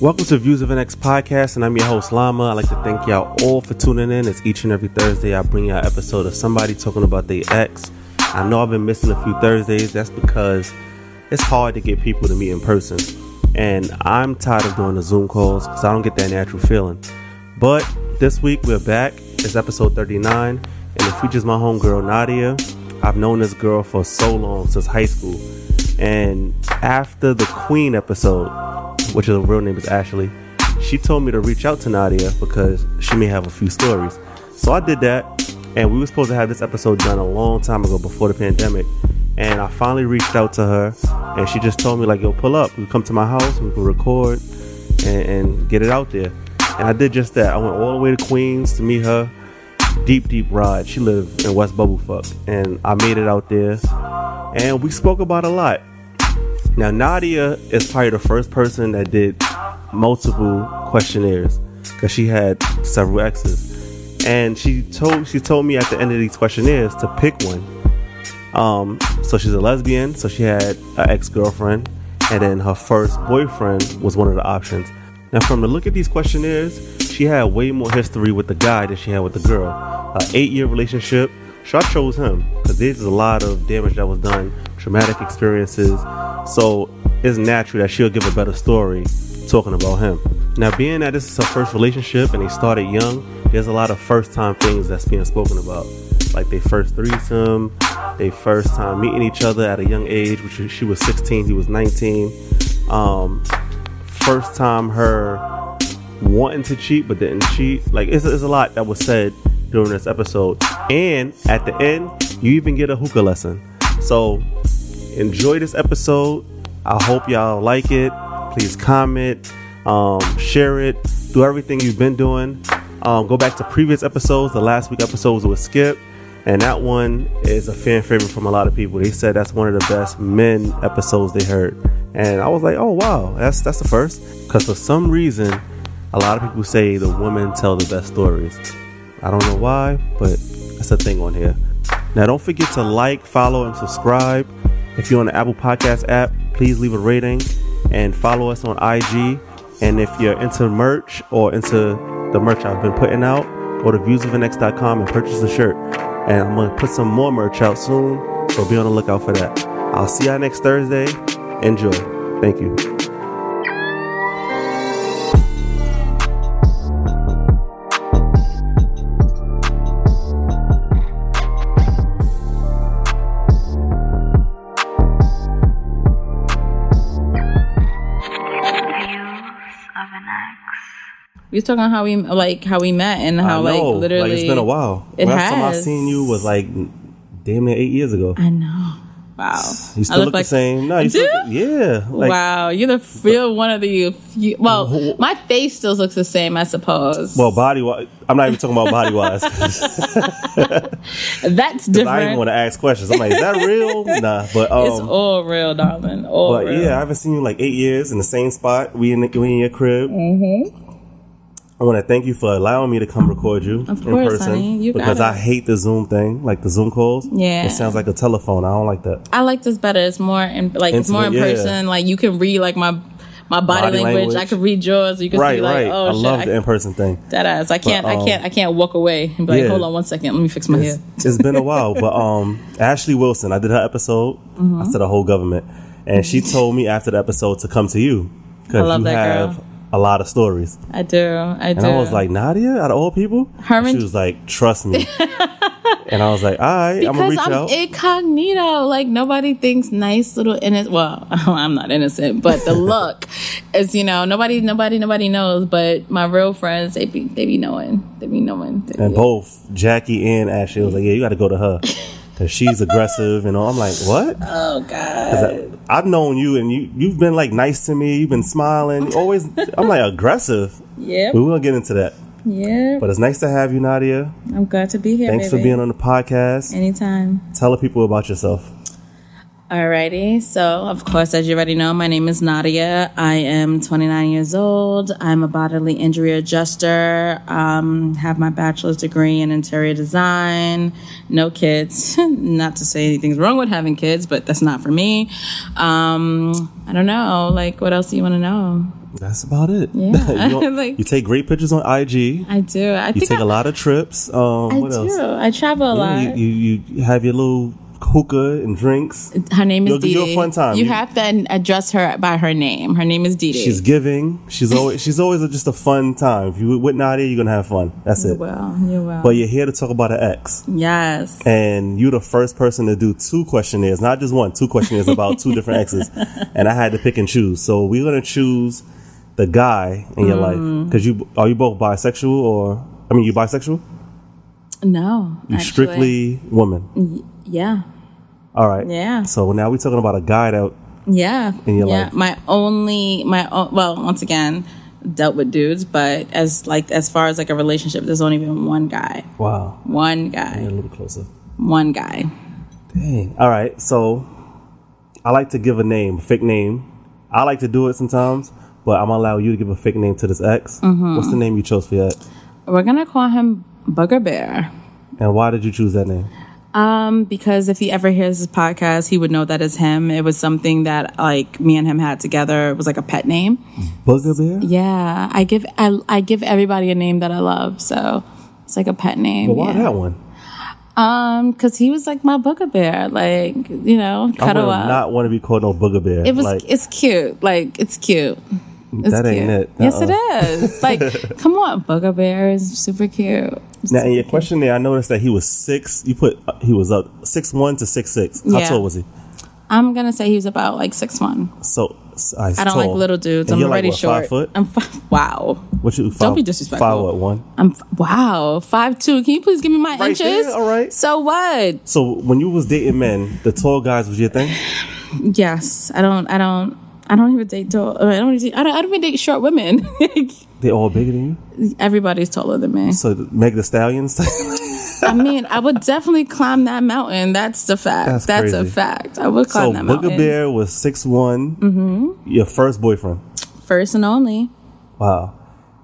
Welcome to Views of an X podcast, and I'm your host Lama. I'd like to thank y'all all for tuning in. It's each and every Thursday I bring y'all an episode of somebody talking about their ex. I know I've been missing a few Thursdays. That's because it's hard to get people to meet in person, and I'm tired of doing the Zoom calls because I don't get that natural feeling. But this week we're back. It's episode 39, and it features my homegirl Nadia. I've known this girl for so long since high school, and after the Queen episode, which her real name is Ashley, she told me to reach out to Nadia because she may have a few stories. So I did that, and we were supposed to have this episode done a long time ago before the pandemic. And I finally reached out to her, and she just told me like, "Yo, pull up. We come to my house. We can record and, and get it out there." And I did just that. I went all the way to Queens to meet her. Deep, deep ride. She lived in West Bubblefuck, and I made it out there, and we spoke about a lot. Now, Nadia is probably the first person that did multiple questionnaires because she had several exes, and she told she told me at the end of these questionnaires to pick one. Um, so she's a lesbian, so she had an ex girlfriend, and then her first boyfriend was one of the options. Now, from the look at these questionnaires, she had way more history with the guy than she had with the girl. A eight year relationship. So I chose him because there's a lot of damage that was done, traumatic experiences. So it's natural that she'll give a better story talking about him. Now, being that this is her first relationship and they started young, there's a lot of first time things that's being spoken about. Like they first threesome, they first time meeting each other at a young age, which she was 16, he was 19. Um, first time her wanting to cheat but didn't cheat. Like it's, it's a lot that was said during this episode. And at the end, you even get a hookah lesson. So enjoy this episode. I hope y'all like it. Please comment, um, share it, do everything you've been doing. Um, go back to previous episodes. The last week episodes with Skip, and that one is a fan favorite from a lot of people. They said that's one of the best men episodes they heard, and I was like, oh wow, that's that's the first. Because for some reason, a lot of people say the women tell the best stories. I don't know why, but that's a thing on here. Now, don't forget to like, follow, and subscribe. If you're on the Apple Podcast app, please leave a rating and follow us on IG. And if you're into merch or into the merch I've been putting out, go to viewsofnx.com and purchase a shirt. And I'm going to put some more merch out soon, so be on the lookout for that. I'll see y'all next Thursday. Enjoy. Thank you. We was talking how we like how we met and how like literally like it's been a while. It Last time I seen you was like damn near eight years ago. I know. Wow. You I still look, the same. No, you Do? still, yeah. Like, wow, you're the real one of the few. Well, my face still looks the same, I suppose. Well, body wise, I'm not even talking about body wise. That's different. I even want to ask questions. I'm like, is that real? Nah, but um, it's all real, darling. All but real. yeah, I haven't seen you like eight years in the same spot. We in, the, we in your crib. Mm-hmm. I want to thank you for allowing me to come record you Of in course, person honey. You because got I hate the Zoom thing, like the Zoom calls. Yeah. it sounds like a telephone. I don't like that. I like this better. It's more in, like it's more in Intimate, yeah. person. Like you can read like my my body, Body language. language. I can read yours. You can Right, see like right. oh I shit. love I, the in person thing. that ass. I can't. um, I can't. I can't walk away and be like, yeah. hold on one second. Let me fix my hair. It's, it's been a while, but um, Ashley Wilson, I did her episode. Mm-hmm. I said the whole government, and she told me after the episode to come to you because you that have girl. A lot of stories. I do. I do. And I was like, Nadia, out of all people, Herman- she was like, trust me. and I was like, all right, I'm gonna because reach I'm out. incognito. Like nobody thinks nice little innocent. Well, I'm not innocent, but the look is you know nobody, nobody, nobody knows. But my real friends, they be they be knowing. They be knowing. They and be- both Jackie and Ashley was like, yeah, you got to go to her because she's aggressive. And all. I'm like, what? oh god. I've known you, and you you've been like nice to me. You've been smiling. Always, I'm like aggressive. Yeah, we will get into that. Yeah. But it's nice to have you, Nadia. I'm glad to be here. Thanks for being on the podcast. Anytime. Tell the people about yourself. Alrighty, so of course, as you already know, my name is Nadia. I am 29 years old. I'm a bodily injury adjuster. Um, have my bachelor's degree in interior design. No kids. not to say anything's wrong with having kids, but that's not for me. Um, I don't know. Like, what else do you want to know? That's about it. Yeah, you, like- you take great pictures on IG. I do. I You take I, a lot of trips. Um, I what do. else? I travel a Yeah, lot. you, you you have your little hookah and drinks. her name is Dee a Dee. fun time. You You- have to address her by her name. Her name is Dee Dee. She's giving. She's always she's always just a fun time. If you with Nadia, you're gonna have fun. That's You it. Well, You will. But you're here to talk about an ex, yes. and you're the first person to do two questionnaires, not just one, two questionnaires about two different exes, and I had to pick and choose. So we're gonna choose the guy in your Mm. life because you are you both bisexual or I mean you bisexual? No. You strictly woman. Yeah. All right. Yeah. So now we're talking about a guy that Yeah. In your yeah. life. My only my own, well, once again, dealt with dudes, but as like as far as like a relationship, there's only been one guy. wow. One Get a little closer. One guy. Dang. All right. So I like to give a name, a fake name. I like to do it sometimes, but I'm gonna allow you to give a fake name to this ex. Mm-hmm. What's the name you chose for your ex? We're gonna call him Booger Bear. And why did you choose that name? Um, because if he ever hears this podcast, he would know that is him. It was something that like me and him had together. It was like a pet name. Booger Bear? Yeah, I give I, I give everybody a name that I love, so it's like a pet name. But why yeah. that one? Um, because he was like my booger bear, like you know, I would cuddle up. not want to be called no Bear. it was like it's cute, like it's cute. It's that ain't cute. it. Yes, Uh-uh. it is. Like, come on, booger bear is super cute. now in your questionnaire, I noticed that he was six. You put uh, he was up six one to six six. How Yeah. tall was he? I'm gonna say he was about like six one. So I don't tall. like little dudes. And I'm already like, what, short. Five foot. I'm fi- wow. What you? Five, be disrespectful. Five what one? I'm f- wow five two. Can you please give me my Right inches? there, all right. So what? So when you was dating men, the tall guys was your thing. Yes, I don't. I don't. I don't even date tall. I don't. Even, I don't. I don't even date short women. They're all bigger than you. Everybody's taller than me. So Meg the Stallions. I mean, I would definitely climb that mountain. That's the fact. That's That's, a fact. I would climb so that Booger mountain. Bear was six Mm-hmm. Your first boyfriend. First and only. Wow.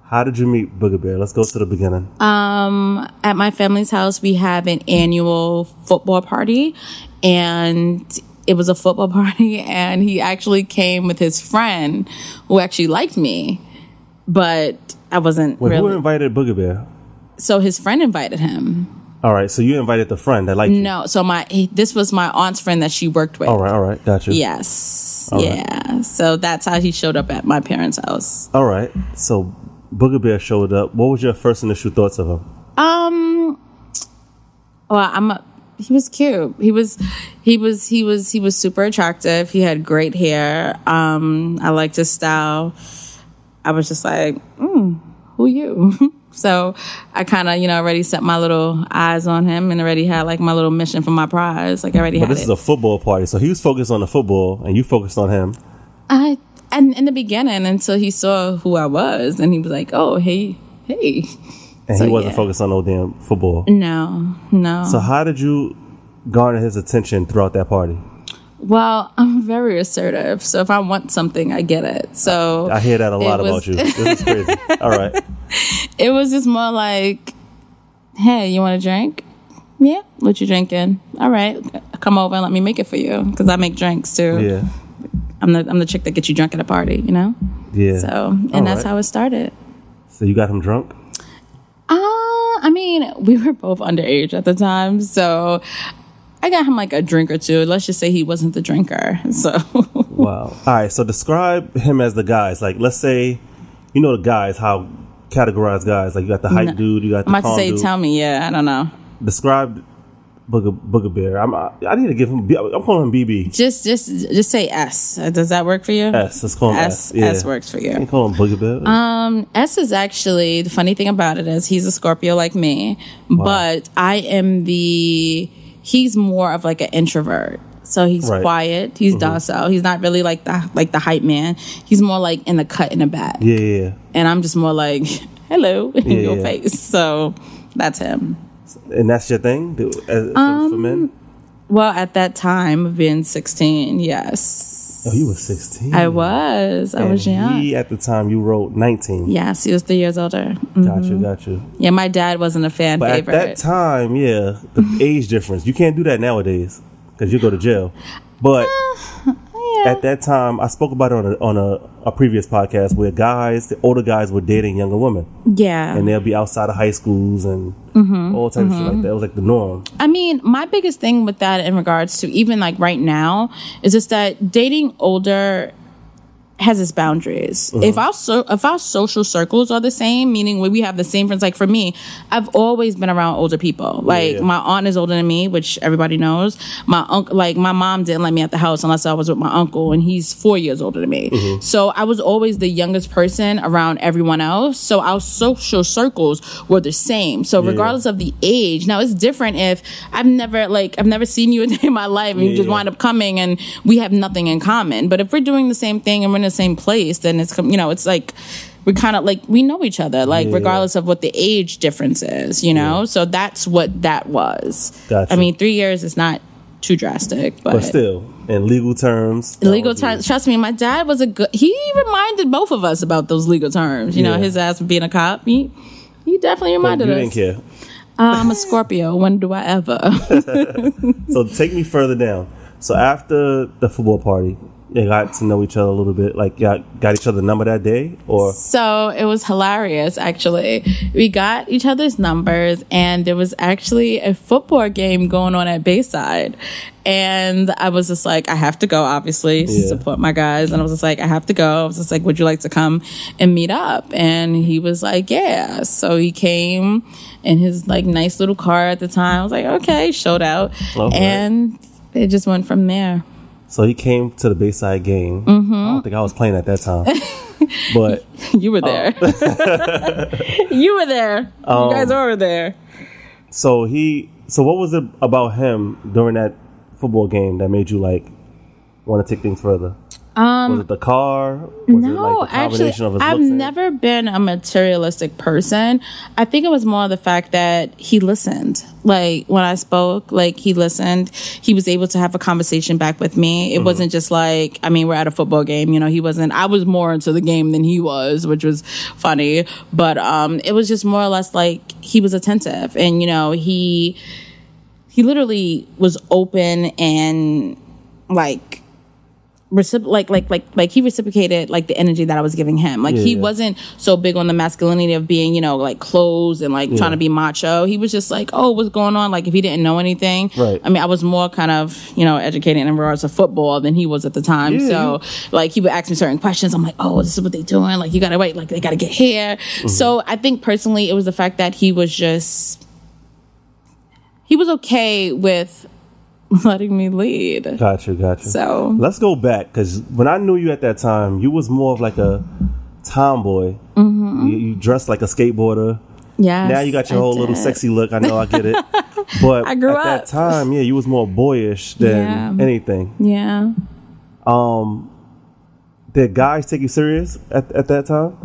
How did you meet Booger Bear? Let's go to the beginning. Um, at my family's house, we have an annual football party, and it was a football party, and he actually came with his friend who actually liked me, but I wasn't Wait, who invited Booger Bear? So his friend invited him. All right, so you invited the friend that liked you. No, so my he, this was my aunt's friend that she worked with. All right, all right, gotcha. Yes. All right. yeah. So that's how he showed up at my parents' house. All right. So Booger Bear showed up. What was your first initial thoughts of him? Um. Well, I'm. A, he was cute. He was. He was. He was. He was super attractive. He had great hair. Um. I liked his style. I was just like, mm, who you? so I kind of, you know, already set my little eyes on him and already had like my little mission for my prize. Like I already But had this it. is a football party, so he was focused on the football, and you focused on him. I and in the beginning until he saw who I was and he was like, "Oh, hey, hey." And So, he wasn't yeah. focused on no damn football. No, no. So how did you garner his attention throughout that party? well, I'm very assertive, so if I want something, I get it. So I hear that a lot was- about you. This is crazy. All right. It was just more like, "Hey, you want a drink?" Yeah, what you drinking? All right, come over and let me make it for you because I make drinks too. Yeah. I'm the I'm the chick that gets you drunk at a party, you know. Yeah. So and All that's right. how it started. So you got him drunk? I mean, we were both underage at the time, so I got him like a drink or two. Let's just say he wasn't the drinker. So Wow. All right. So describe him as the guys. Like, let's say, you know, the guys, how categorize guys. Like, you got the hype dude, you got the I'm about to say, dude. tell me, yeah, I don't know. describe Booger, Booger Bear. I'm, I, I need to give him, I'm calling him BB. Just, just, just say S. Uh, Does that work for you? S. Let's call him S. S, Yeah. S works for you. can't call him Booger Bear. Um, S is actually the funny thing about it is he's a Scorpio like me, but I am the he's more of like an introvert. So he's Right. quiet, he's docile. He's not really like the like the hype man. He's more like in the cut in the back. yeah, yeah, yeah. and I'm just more like, hello in Yeah, your yeah. face. So that's him. And that's your thing? Do- as- Um, for men? Well, at that time of being 16, yes. Oh, you were 16. I was. I And was young. He, at the time, you wrote 19. yes, he was three years older. Mm. Got you, got you. Yeah, my dad wasn't a fan But favorite. at that time, yeah, the age difference. You can't do that nowadays because you go to jail. But yeah. at that time, I spoke about it on a, on a, a previous podcast where guys, the older guys, were dating younger women, yeah. and they'll be outside of high schools and Mm-hmm. all types of shit like that. It was like the norm. I mean, my biggest thing with that in regards to even like right now is just that dating older has its boundaries. Uh-huh. If our so, if our social circles are the same, meaning we have the same friends, like for me, I've always been around older people. Like yeah. my aunt is older than me, which everybody knows. My uncle, like my mom didn't let me at the house unless I was with my uncle, and he's four years older than me. Mm-hmm. So I was always the youngest person around everyone else. So our social circles were the same. So regardless of the age, now it's different if I've never like I've never seen you a day in my life and you just yeah. wind up coming and we have nothing in common. But if we're doing the same thing and we're the same place, then it's you know it's like we kind of like we know each other, like Yeah. regardless of what the age difference is, you know. So that's what that was. Gotcha. I mean, three years is not too drastic, but, But still, in legal terms, legal terms. Trust me, my dad was a good. He reminded both of us about those legal terms. You know, his ass being a cop. He he definitely But reminded you us. didn't care. I'm a Scorpio. When do I ever? So take me further down. So after the football party, you got to know each other a little bit. Like, got got each other number that day, or So it was hilarious, actually. We got each other's numbers, and there was actually a football game going on at Bayside. And I was just like, I have to go, obviously, to Yeah. support my guys. And I was just like, I have to go. I was just like, would you like to come and meet up? And he was like, yeah. So he came in his like nice little car at the time. I was like, okay, showed out. And it just went from there. So he came to the Bayside game. Mm-hmm. I don't think I was playing at that time, but You were there. you were there. you guys were there. so he. So what was it about him during that football game that made you like want to take things further? Um, was it the car? Was it No, like the actually, I've never been a materialistic person. I think it was more the fact that he listened. Like when I spoke, like he listened. He was able to have a conversation back with me. Mm-hmm. It wasn't just like, I mean, we're at a football game. You know, he wasn't. I was more into the game than he was, which was funny. But um, it was just more or less like he was attentive, and you know, he he literally was open and like recip- like like like like he reciprocated like the energy that I was giving him. Like he Yeah. wasn't so big on the masculinity of being, you know, like clothes and like trying to be macho. He was just like, "Oh, what's going on?" Like if he didn't know anything. Right. I mean, I was more kind of, you know, educated in regards to football than he was at the time. Yeah, so like he would ask me certain questions. I'm like, "Oh, this is what they doing. Like you got to wait, like they got to get here." Mm-hmm. So I think personally it was the fact that he was just he was okay with letting me lead. Got you, got you. So Let's go back because when I knew you at that time, you was more of like a tomboy. Mm-hmm. You, you dressed like a skateboarder. yeah. Now you got your whole little sexy look. I know, I get it. But I grew at that time, yeah, you was more boyish than Yeah. anything. Yeah. Um, did guys take you serious at, at that time?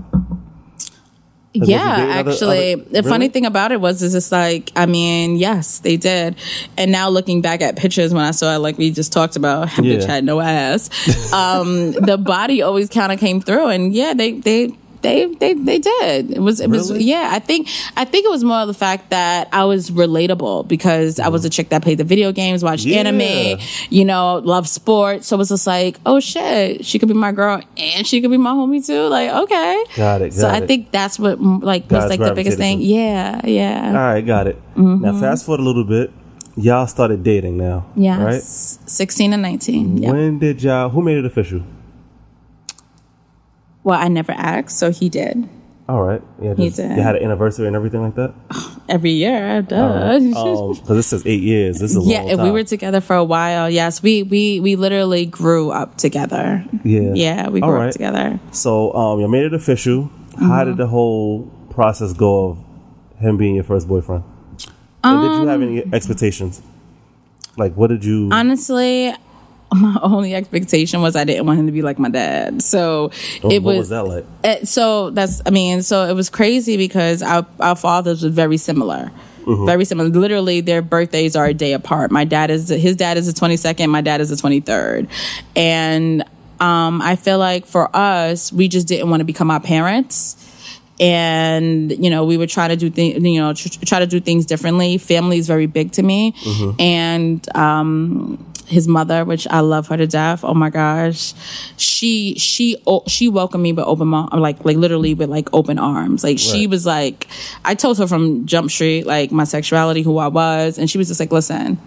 Yeah, dating other- actually, other- the funny thing about it was, is just like, I mean, yes, they did. And now looking back at pictures when I saw it, like we just talked about, bitch Yeah. had no ass. um, the body always kind of came through, and yeah, they they. They, they they did it was it was Really? yeah I think I think it was more of the fact that I was relatable because I was a chick that played the video games watched Yeah. anime you know loved sports so it was just like oh shit she could be my girl and she could be my homie too like okay Got it, so got I think that's what mm, like was like the biggest thing. Yeah, yeah. All right, got it. Mm-hmm. Now, fast forward a little bit. Y'all started dating now. Yes. Right? 16 and 19. Yeah. When did y'all, who made it official? Well, I never asked, so he did. All right. Yeah, He just, did. you had an anniversary and everything like that? Every year, duh. Um, because this is eight years. This is a yeah, we were together for a while. Yes, we we we literally grew up together. Yeah. Yeah, we grew right. up together. So, um, you made it official. Mm-hmm. How did the whole process go of him being your first boyfriend? and did you have any expectations? Like, what did you? Honestly, my only expectation was I didn't want him to be like my dad. So oh, it what was, was that like? Uh, so that's I mean, so it was crazy because our our fathers were very similar. Very similar. Literally, their birthdays are a day apart. My dad is his dad is the twenty second. My dad is the twenty third, and um, I feel like for us, we just didn't want to become our parents. And you know, we would try to do things. You know, tr- try to do things differently. Family is very big to me, and um, his mother, which I love her to death. Oh my gosh, she she she welcomed me with open like like literally with like open arms. Like she was like, I told her from Jump Street like my sexuality, who I was, and she was just like, listen,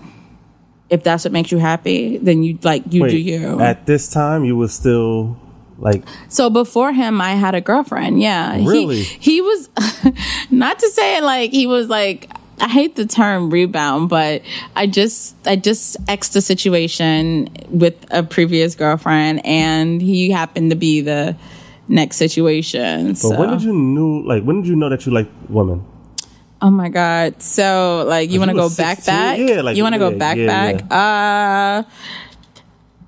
if that's what makes you happy, then you like you Wait, do you. At this time, you were still like So before him, I had a girlfriend. Yeah, He- Really? He, was not to say it like he was like. I hate the term rebound, but I just I just exed the situation with a previous girlfriend, and he happened to be the next situation. But so. when did you knew like when did you know that you like women? Oh my god! So like, you want to go were back back? Yeah, like, you want to go yeah, back yeah. Uh,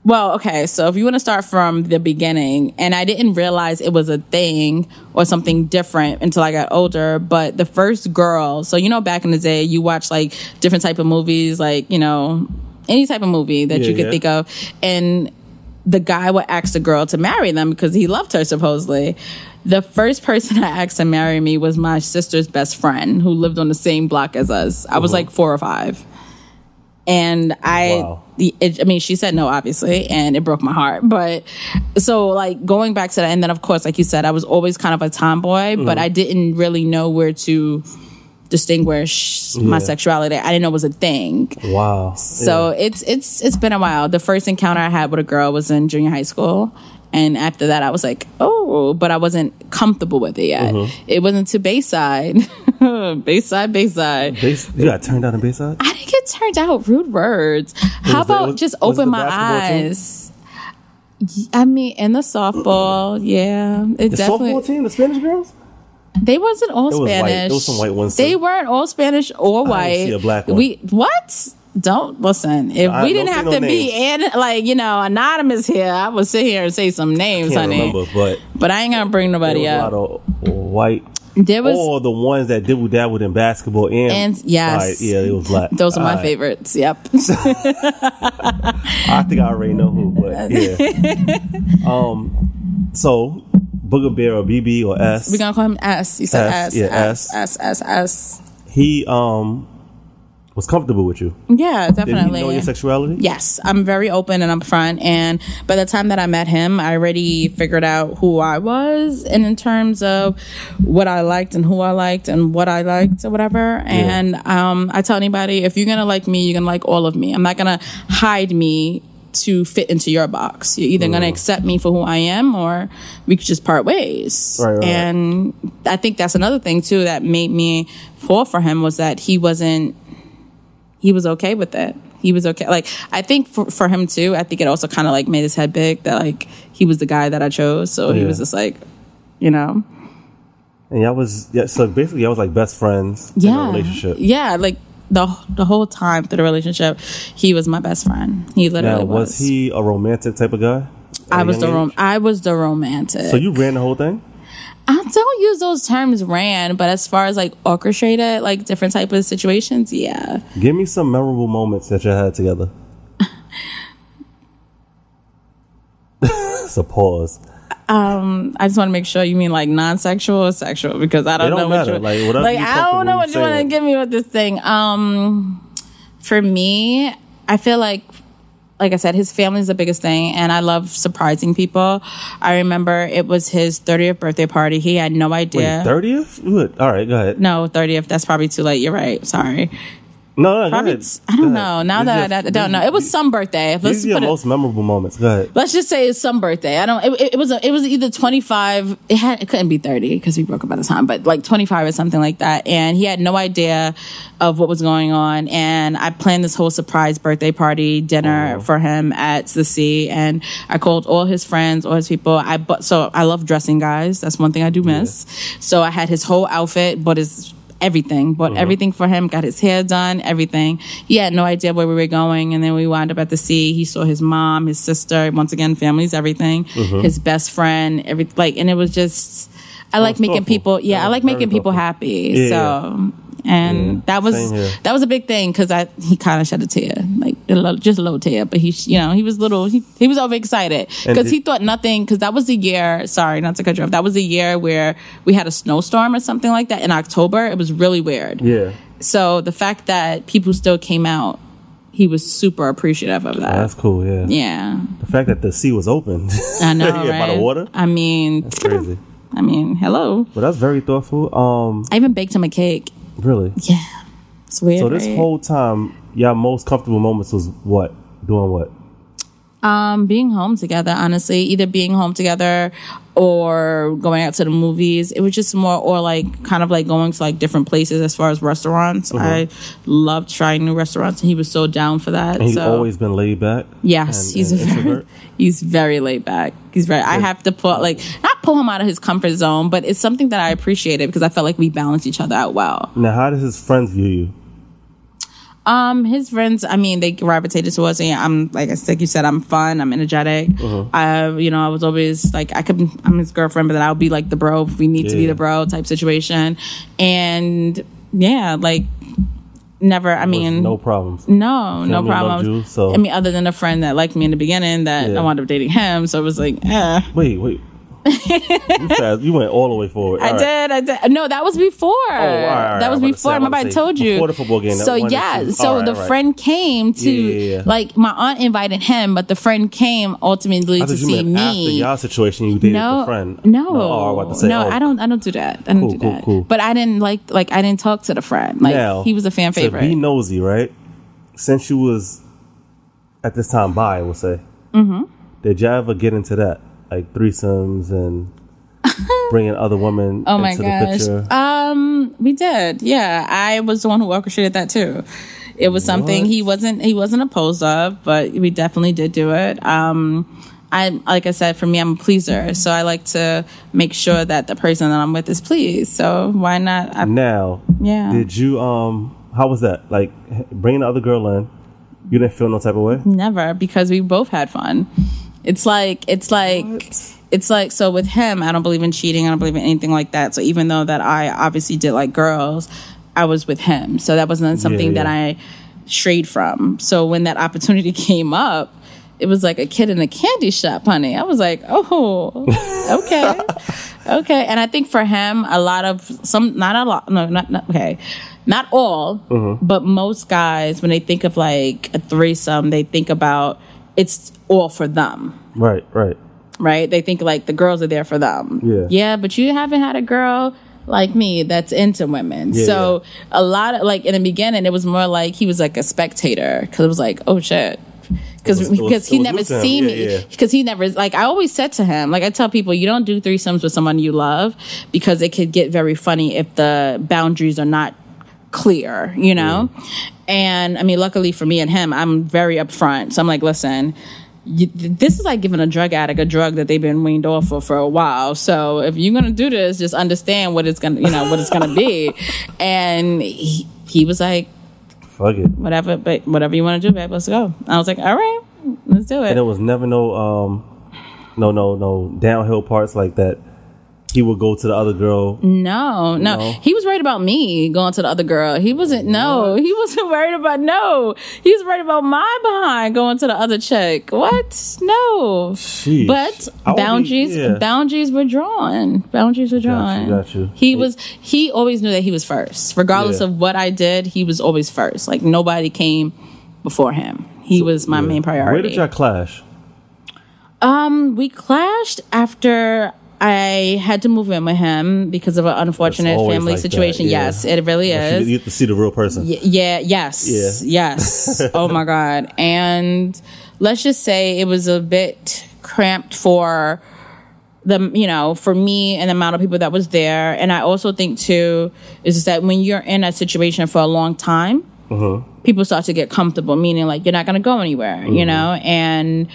well, okay. So if you want to start from the beginning, and I didn't realize it was a thing or something different until I got older. But the first girl, so you know, back in the day, you watch like different type of movies, like you know, any type of movie that Yeah, you could yeah. think of, and the guy would ask the girl to marry them because he loved her supposedly. The first person I asked to marry me was my sister's best friend who lived on the same block as us. I was uh-huh. like four or five. And I, Wow. the, it, I mean, she said no, obviously, and it broke my heart. But so, like, going back to that, and then, of course, like you said, I was always kind of a tomboy, but mm-hmm. I didn't really know where to distinguish my sexuality. I didn't know it was a thing. Wow. So it's it's it's been a while. The first encounter I had with a girl was in junior high school. And after that, I was like, oh, but I wasn't comfortable with it yet. Mm-hmm. It wasn't to Bayside. Bayside, Bayside. Base, you got turned down in Bayside? I didn't get turned out. Rude words. How was about was- just open my basketball team? eyes? I mean, in the softball, yeah, it The definitely. softball team, the Spanish girls? They wasn't all was white. Spanish. There was some white ones, They weren't all Spanish or white. I see a black one. We what? Don't listen. If I we didn't have no to be names. and like you know anonymous here, I would sit here and say some names, honey. remember, but But I ain't gonna bring nobody was a up. lot of white. There was or the ones that dibble dabbled in basketball and, And- yes. Alright, yeah, it was black. those are my Alright. favorites. Yep. I think I already know who, but yeah. um, so Booger Bear or BB or S, We're gonna call him S. You said S, S. yeah, S. S. S. S. S. he um was comfortable with you. Yeah, Did he definitely. know your sexuality? Yes, I'm very open and upfront. And by the time that I met him, I already figured out who I was and in terms of what I liked and who I liked and what I liked or whatever. And um, I tell anybody, if you're going to like me, you're going to like all of me. I'm not going to hide me to fit into your box. You're either going to accept me for who I am or we could just part ways. Right, right. and I think that's another thing too that made me fall for him was that he wasn't he was okay with it. He was okay. Like I think for for him too. I think it also kind of like made his head big that like he was the guy that I chose. So he was just like, you know, And y'all was yeah, so basically y'all was like best friends in yeah, a relationship. yeah. Like the the whole time through the relationship, he was my best friend. He literally Now was was. he a romantic type of guy? I was the rom- I was the romantic. So you ran the whole thing? I don't use those terms ran, but as far as like orchestrated, like different type of situations, yeah. Give me some memorable moments that you had together. it's a pause. I just want to make sure you mean like non-sexual or sexual because I don't, don't know what matter. you Like, whatever like. you I don't know what you want to give me with this thing. Um, for me, I feel like, like I said, his family is the biggest thing, and I love surprising people. I remember it was his 30th birthday party. He had no idea. Thirtieth? Good. All right, go ahead. no, 30th. That's probably too late. You're right. Sorry. No, no, Probably. I don't know. Now that are- I, I don't know, it was some birthday. Let's These are your put it. most memorable moments. Go ahead. Let's just say it's some birthday. I don't. It, it, was. A, it was either twenty five. It had. It couldn't be thirty because we broke up by the time. But like twenty five or something like that. And he had no idea of what was going on. And I planned this whole surprise birthday party dinner Oh. for him at the sea. And I called all his friends, all his people. I but so I love dressing guys. That's one thing I do miss. So I had his whole outfit, but his everything, bought everything for him, got his hair done, everything. He had no idea where we were going. And then we wound up at the sea. He saw his mom, his sister, once again, family's everything, his best friend, every, like, and it was just, I like making thoughtful. people, yeah, I like making people happy. Yeah, so, and that was that was a big thing because I he kind of shed a tear, like a little, just a little tear, but he you know he was little he, he was overexcited because he thought nothing because that was the year. Sorry, not to cut you off. That was the year where we had a snowstorm or something like that in October. It was really weird. Yeah. So the fact that people still came out, he was super appreciative of that. That's cool. Yeah. yeah, The fact that the sea was open. I know, yeah, right? by the water. I mean, That's crazy. I mean, hello. But that's very thoughtful. Um, I even baked him a cake. Really. Yeah, it's weird. So this right? whole time, y'all most comfortable moments was what? Doing what? Um, being home together, honestly, either being home together or going out to the movies. It was just more, or like kind of like going to like different places as far as restaurants. Uh-huh. I love trying new restaurants, and he was so down for that. And he's so always been laid back. yes, and- he's and a very, he's very laid back. He's very. I have to put like not pull him out of his comfort zone, but it's something that I appreciated because I felt like we balanced each other out well. Now, how does his friends view you? Um, his friends, I mean, they gravitated towards me. I'm like, like you said, I'm fun. I'm energetic. Uh-huh. I, you know, I was always like, I could, I'm his girlfriend, but then I'll be like the bro if we need to be the bro type situation. And yeah, like, never. I mean, no problems. no, no Family loved problem. you, so- I mean, other than a friend that liked me in the beginning, that Yeah. I wound up dating him. So it was like, eh. Wait, wait. You, you went all the way forward. I All right. did. I did. No, that was before. right, right. That was I was about to say, before. I Remember, I say, told you before the football game, So yeah. So right, the right. friend came to Yeah, like my aunt invited him, but the friend came ultimately to see meant after me. y'all situation, you dated No, the friend. no, oh, I say, no. oh, I don't. I don't do that. I don't Cool, do cool, that. cool. But I didn't like. Like I didn't talk to the friend. Like Now, he was a fan favorite. be nosy, right? Since you was at this time by, we'll say, mm-hmm. did y'all ever get into that, like threesomes and bringing other women Oh my into the gosh. picture? Um, we did. Yeah, I was the one who orchestrated that too. It was something What? he wasn't he wasn't opposed of, but we definitely did do it. Um, I like I said, for me, I'm a pleaser, so I like to make sure that the person that I'm with is pleased. So why not? I, now, Yeah. did you um? How was that? Like bringing the other girl in, you didn't feel no type of way. Never, because we both had fun. It's like it's like it's like so with him, I don't believe in cheating. I don't believe in anything like that. So even though that I obviously did like girls, I was with him. So that wasn't something Yeah, that. I strayed from. So when that opportunity came up, it was like a kid in a candy shop, honey. I was like, oh, okay, okay. And I think for him, a lot of some, not a lot, no, not, not okay, not all, Mm-hmm. but most guys, when they think of like a threesome, they think about it's all for them Right, right. right? They think like the girls are there for them. Yeah. Yeah, but you haven't had a girl like me that's into women. Yeah, so a lot of like in the beginning, it was more like he was like a spectator because it was like, oh shit. Because was- it was- because he never seen Yeah, me yeah. because he never like I always said to him like I tell people you don't do threesomes with someone you love because it could get very funny if the boundaries are not clear you know and I mean luckily for me and him I'm very upfront so I'm like listen you, this is like giving a drug addict a drug that they've been weaned off for for a while. So if you're gonna do this, just understand what it's gonna, you know, what it's gonna be. And he, he was like, Fuck it. whatever, but whatever you want to do, babe, let's go. I was like, all right, let's do it." And it was never no um, no no no downhill parts like that. He would go to the other girl. No, no, No? he was worried about me going to the other girl. He wasn't. No, he wasn't worried about. No, he was worried about my behind going to the other chick. What? No. Sheesh. But would be- boundaries, yeah. boundaries were drawn. Boundaries were Got drawn. you, got you. He was. He always knew that he was first, regardless Yeah. of what I did. He was always first. Like nobody came before him. He was my Yeah. main priority. Where did y'all clash? Um, we clashed after I had to move in with him because of an unfortunate family like situation. yeah. Yes, it really is. you get to see the real person. Y- yeah, yes. Yeah. Yes. oh my God. And let's just say it was a bit cramped for the you know for me and the amount of people that was there and i also think too is that when you're in a situation for a long time uh-huh. people start to get comfortable meaning like you're not going to go anywhere you mm-hmm. know and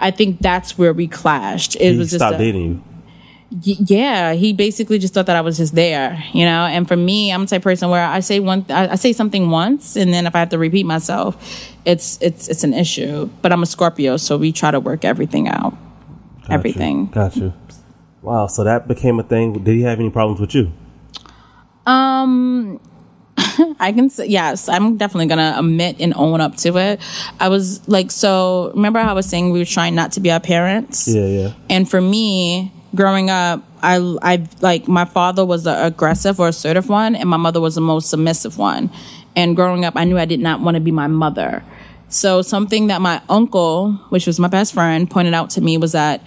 i think that's where we clashed it He was just stopped a- dating you. Y- yeah, he basically just thought that I was just there, you know. And for me, I'm the type of person where I say one, I, I say something once, and then if I have to repeat myself, it's it's it's an issue. But I'm a Scorpio, so we try to work everything out, Got you. everything. Got you. Wow. So that became a thing. Did he have any problems with you? Um, I can say yes. I'm definitely gonna admit and own up to it. I was like, so remember how I was saying we were trying not to be our parents. Yeah, yeah. And for me, growing up, I I like my father was the aggressive or assertive one, and my mother was the most submissive one. And growing up, I knew I did not want to be my mother. So something that my uncle, which was my best friend, pointed out to me was that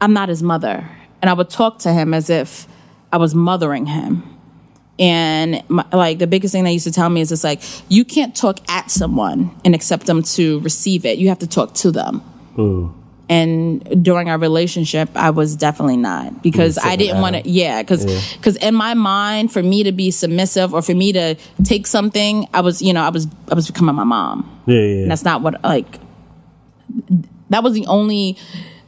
I'm not his mother. And I would talk to him as if I was mothering him. And my, like the biggest thing they used to tell me is it's like, you can't talk at someone and expect them to receive it. You have to talk to them. And during our relationship, I was definitely not because I didn't want to, yeah, because because in my mind, for me to be submissive or for me to take something, I was, you know, I was I was becoming my mom. Yeah, yeah. And that's not what like that was the only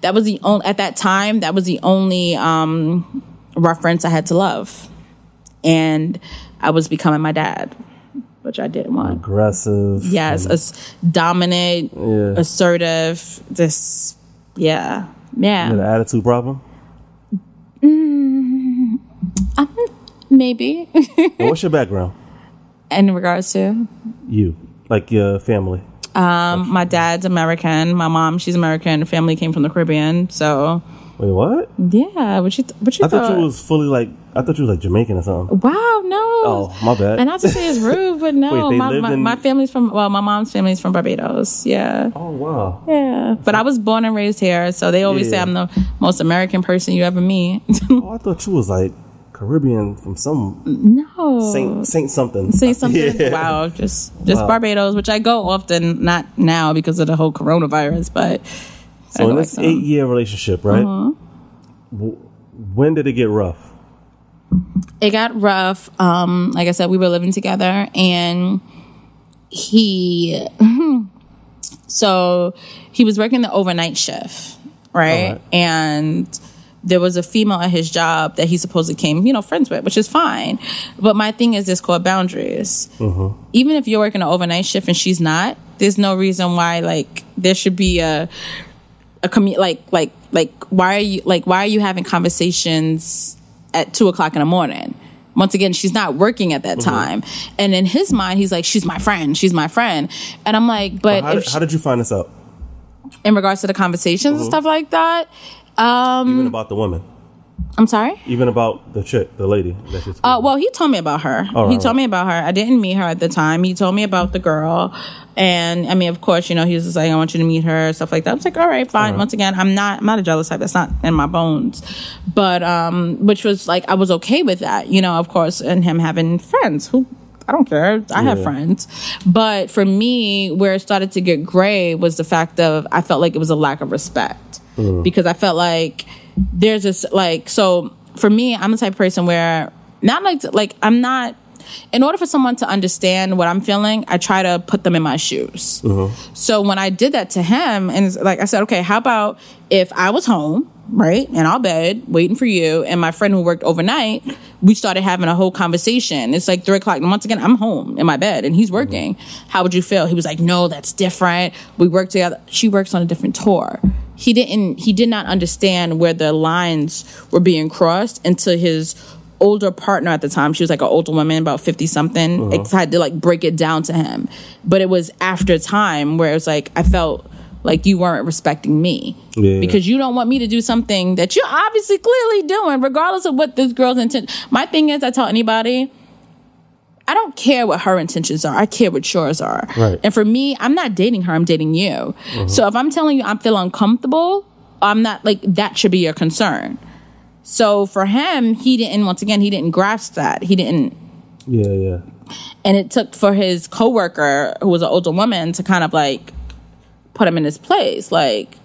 that was the only at that time that was the only um reference I had to love. And I was becoming my dad, which I didn't want. Aggressive. Yes, as dominant, Yeah. assertive, this yeah. Yeah. You an attitude problem? Maybe. And what's your background? In regards to You. Like your family. um my dad's American, my mom, she's American, family came from the Caribbean, so Wait, what? yeah, what you th- what you I thought thought? you was fully like I thought you was like Jamaican or something. Wow, no. Oh, my bad. And not to say it's rude, but no, Wait, my, my, in- my family's from well, my mom's family's from Barbados. Yeah, Oh wow. yeah. But I was born and raised here, so they always say I'm the most American person you ever meet. Oh, I thought you was like Caribbean from some no, Saint Saint something. say something. Yeah. Wow, just just Wow. Barbados, which I go often, not now because of the whole coronavirus, but So in this eight year relationship, right? Uh-huh. w- when did it get rough? it got rough. Um, like I said, we were living together, and he, so he was working the overnight shift, right? Alright. And there was a female at his job that he supposedly came, you know, friends with, which is fine. But my thing is this called boundaries. Even if you're working an overnight shift and she's not, there's no reason why like there should be a a commu- like like like why are you like why are you having conversations at two o'clock in the morning? Once again she's not working at that Mm-hmm. time. And in his mind he's like she's my friend she's my friend. And i'm like but How, did, she- how did you find this out? in regards to the conversations and stuff like that um Even about the woman, i'm sorry even about the chick, the lady. That Uh, well, he told me about her. All he right, told right. me about her. I didn't meet her at the time. He told me about the girl, and I mean, of course, you know, he was just like, "I want you to meet her," stuff like that. I was like, "All right, fine." Once again, I'm not, I'm not a jealous type. That's not in my bones. But um, which was like, I was okay with that, you know, of course, and him having friends who. I don't care. I have friends. But for me, where it started to get gray was the fact of I felt like it was a lack of respect. Because I felt like there's this like so for me, I'm the type of person where not like like I'm not in order for someone to understand what I'm feeling, I try to put them in my shoes. Uh-huh. So when I did that to him, and like I said, okay, how about if I was home, right, in our bed, waiting for you, and my friend who worked overnight, we started having a whole conversation. It's like three o'clock, and once again, I'm home in my bed, and he's uh-huh. working. How would you feel? He was like, no, that's different. We work together. She works on a different tour. He didn't. He did not understand where the lines were being crossed until his older partner at the time. She was like an older woman, about 50 something. Uh-huh. I had to like break it down to him. But it was after time where it was like, I felt like you weren't respecting me Yeah. because you don't want me to do something that you're obviously clearly doing, regardless of what this girl's intent. My thing is, I tell anybody, I don't care what her intentions are. I care what yours are. Right. And for me, I'm not dating her. I'm dating you. Mm-hmm. So if I'm telling you I feel uncomfortable, I'm not like that should be your concern. So for him, he didn't. Once again, he didn't grasp that. He didn't. Yeah, yeah. And it took for his coworker, who was an older woman, to kind of like put him in his place. Like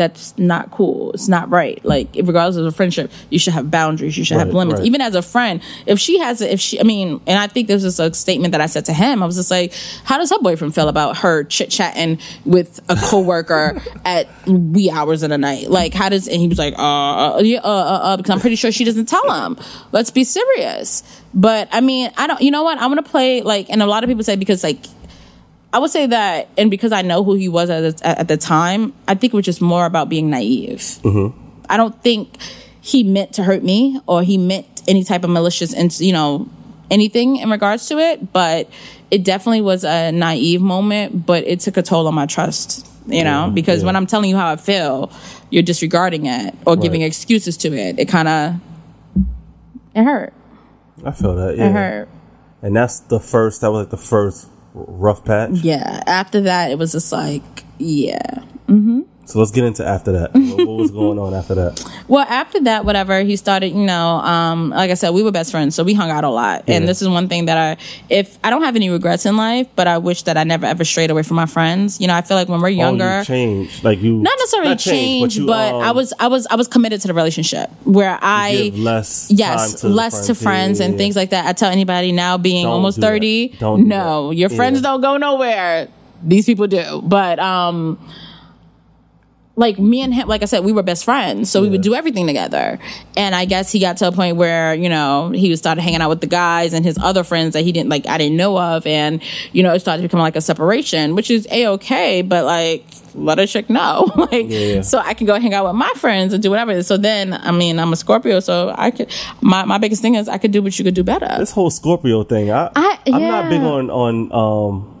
that's not cool. It's not right. Like regardless of the friendship, you should have boundaries. You should have limits. right. Even as a friend, if she has, if she, I mean, and I think this is a statement that I said to him. I was just like, how does her boyfriend feel about her chit chatting with a coworker at wee hours of the night? Like, how does? And he was like, uh, uh, yeah, uh, uh, uh, because I'm pretty sure she doesn't tell him. Let's be serious. But I mean, I don't. You know what? I'm gonna play like, and a lot of people say because like I would say that, and because I know who he was at the, at the time, I think it was just more about being naive. Mm-hmm. I don't think he meant to hurt me or he meant any type of malicious, and you know, anything in regards to it. But it definitely was a naive moment, but it took a toll on my trust. You know, Yeah, because yeah. when I'm telling you how I feel, you're disregarding it or giving excuses to it. It kind of it hurt. I feel that. Yeah. It hurt. And that's the first. That was like the first rough patch. Yeah. After that, it was just like, yeah. Mm-hmm. So let's get into after that. what what was going on after that? Well, after that, whatever, he started, you know, um, like I said, we were best friends, so we hung out a lot. And this is one thing that I, if I don't have any regrets in life, but I wish that I never ever strayed away from my friends. You know, I feel like when we're Oh, younger, you changed. Like you not necessarily not change, you, but um, I was, I was, I was committed to the relationship where I, less. yes, to less to friends Yeah, and yeah. things like that. I tell anybody now, being Don't almost do thirty, do no, that. your friends Yeah. don't go nowhere. These people do, but um, like me and him, like I said, we were best friends, so we would do everything together. And I guess he got to a point where you know he started hanging out with the guys and his other friends that he didn't like, I didn't know of, and you know it started to become like a separation, which is a okay, but like let a chick know, like Yeah. so I can go hang out with my friends and do whatever. So then, I mean, I'm a Scorpio, so I could. My my biggest thing is I could do what you could do better. This whole Scorpio thing. I, I- I'm not big on on um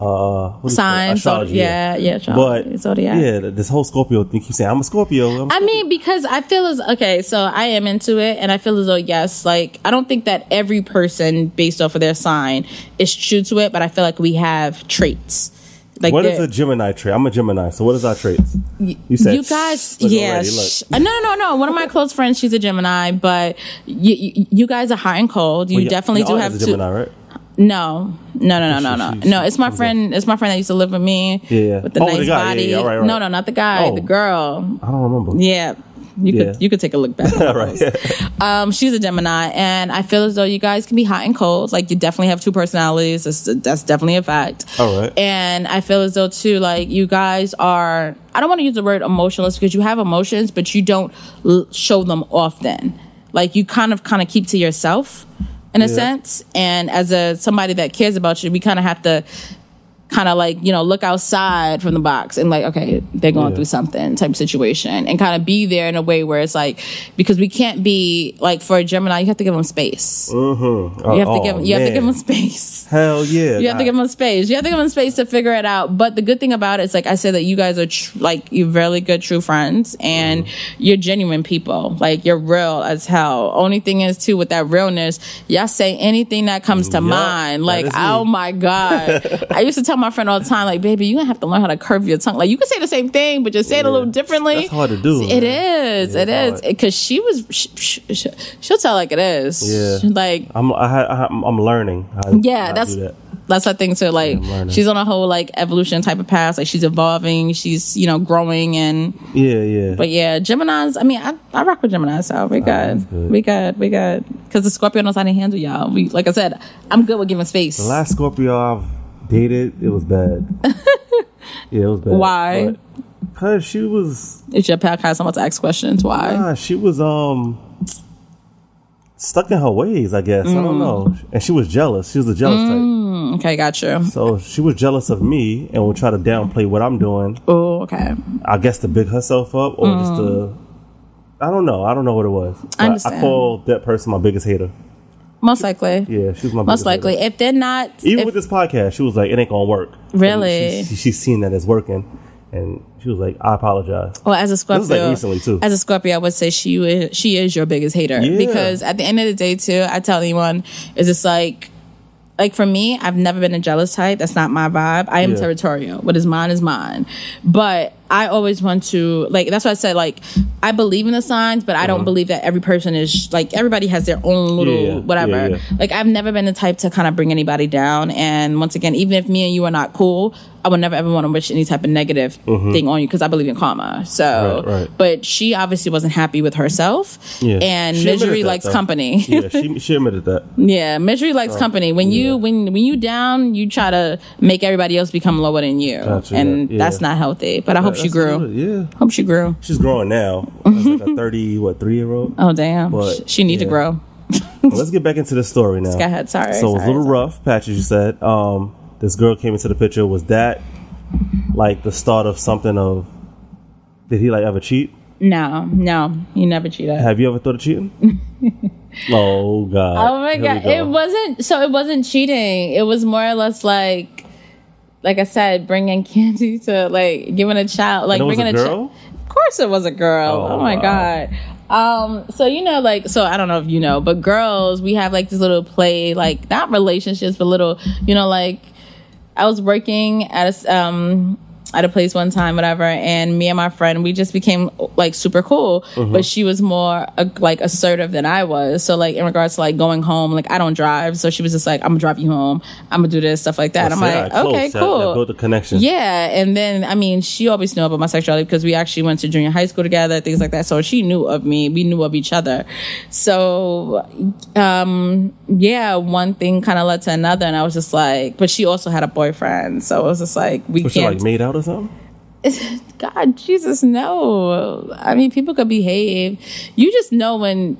uh what is it called? Signs, astrology. yeah, yeah, astrology, But zodiac. yeah, this whole Scorpio thing. Keep saying I'm a Scorpio. I'm I mean, because I feel as okay, so I am into it, and I feel as though yes, like I don't think that every person based off of their sign is true to it, but I feel like we have traits. Like What is a Gemini trait? I'm a Gemini. So what is our traits? You said you guys, yeah, look. sh- no, no, no, no. One of my close friends, she's a Gemini, but you, you, guys are hot and cold. You Well, yeah, definitely do have a to. Gemini, right? No, no, no, no, no, no. No, it's my friend. It's my friend that used to live with me. Yeah. with the Oh, the nice guy. Body. yeah, right, right. No, no, not the guy. Oh. The girl. I don't remember. Yeah. You Yeah. could you could take a look back. right. Um, she's a Gemini, and I feel as though you guys can be hot and cold. Like you definitely have two personalities. That's, that's definitely a fact. All right. And I feel as though too, like you guys are. I don't want to use the word emotionless because you have emotions, but you don't l- show them often. Like you kind of kind of keep to yourself in a Yeah. sense. And as a somebody that cares about you, we kind of have to kind of like you know look outside from the box and like okay they're going Yeah. through something type situation and kind of be there in a way where it's like because we can't be like for a gemini you have to give them space Mm-hmm. you have to give you have to give them space Hell yeah. you have to give them space. You have to give them space to figure it out. But the good thing about it is, like I said, that you guys are tr- like you're really good, true friends, and Mm-hmm. you're genuine people. Like you're real as hell. Only thing is too with that realness, y'all say anything that comes to Yup, mind. Like oh my god, I used to tell my friend all the time, like baby, you gonna have to learn how to curve your tongue. Like you can say the same thing, but just say it a little differently. That's hard to do, It man. is. Yeah, it is. because she was. She, she, she, she'll tell like it is. Yeah. Like I'm I, I, I'm learning. How yeah, how that's that. that's her thing too. Like I'm she's on a whole like evolution type of path. Like she's evolving. She's you know growing and Yeah, yeah. but yeah, Gemini's. I mean, I, I rock with Gemini, so we good. Oh, good. We good. We good. Because the Scorpio knows how to handle y'all. We like I said, I'm good with giving space. the last Scorpio I've dated, it was bad. yeah, it was bad. Why? Because she was it's your podcast. I'm about to ask questions. Why? Ah, she was um stuck in her ways, I guess. I Mm. don't know. And she was jealous. She was a jealous type. okay, got you. So she was jealous of me and would try to downplay what I'm doing. Oh, okay. I guess to big herself up or just to I don't know. I don't know what it was. I, understand. call that person my biggest hater. Most likely. Yeah, she was my Most likely. hater. If they're not, Even if, with this podcast, she was like, "It ain't gonna work." Really? She, she, she's seen that it's working, and she was like, "I apologize." Well, as a Scorpio, like recently, too. As a Scorpio, I would say she is, she is your biggest hater Yeah. because at the end of the day, too, I tell anyone is it's like. Like for me, I've never been a jealous type. That's not my vibe. I am Yeah. territorial. What is mine is mine. But I always want to like. That's why I said like I believe in the signs, but I don't believe that every person is like everybody has their own little Uh-huh. Yeah, yeah. whatever. Yeah. Like I've never been the type to kind of bring anybody down. And once again, even if me and you are not cool, I would never ever want to wish any type of negative thing on you because I believe in karma. So, Mm-hmm. Right, right. but she obviously wasn't happy with herself. Yeah, And She misery that, likes though. company. yeah, she she admitted that. yeah, misery likes company. When you when when you down, you try to make everybody else become lower than you, Gotcha, and that's not healthy. But I hope she That's grew. Yeah, Hope she grew. she's growing now. That's like a thirty, what three year old. Oh damn, But, Sh- she need to yeah. grow. Let's get back into the story now. Go ahead. Sorry. So it was a little sorry. rough, Patch, as you said. Um, this girl came into the picture. Was that like the start of something of? Did he like ever cheat? No, no, he never cheated. Have you ever thought of cheating? oh God. Oh my Here god, go. it wasn't. So it wasn't cheating. It was more or less like, like I said, bringing candy to like giving a child, like And it was bringing a girl? child. Of course, it was a girl. Oh, Oh, my wow. god. Um. So you know, like, so I don't know if you know, but girls, we have like this little play, like not relationships, but little, you know, like I was working at a um at a place one time, whatever, and me and my friend we just became like super cool. Mm-hmm. But she was more uh, like assertive than I was. So like in regards to like going home, like I don't drive, so she was just like, "I'm gonna drive you home. I'm gonna do this stuff like that." I'm like, close. "Okay, That- that cool." built a connection. Yeah, and then I mean, she always knew about my sexuality because we actually went to junior high school together, things like that. So she knew of me. We knew of each other. So, um, yeah, one thing kind of led to another, and I was just like, but she also had a boyfriend, so it was just like we Was can't. like made out or something? God, Jesus, no. I mean, people could behave. You just know when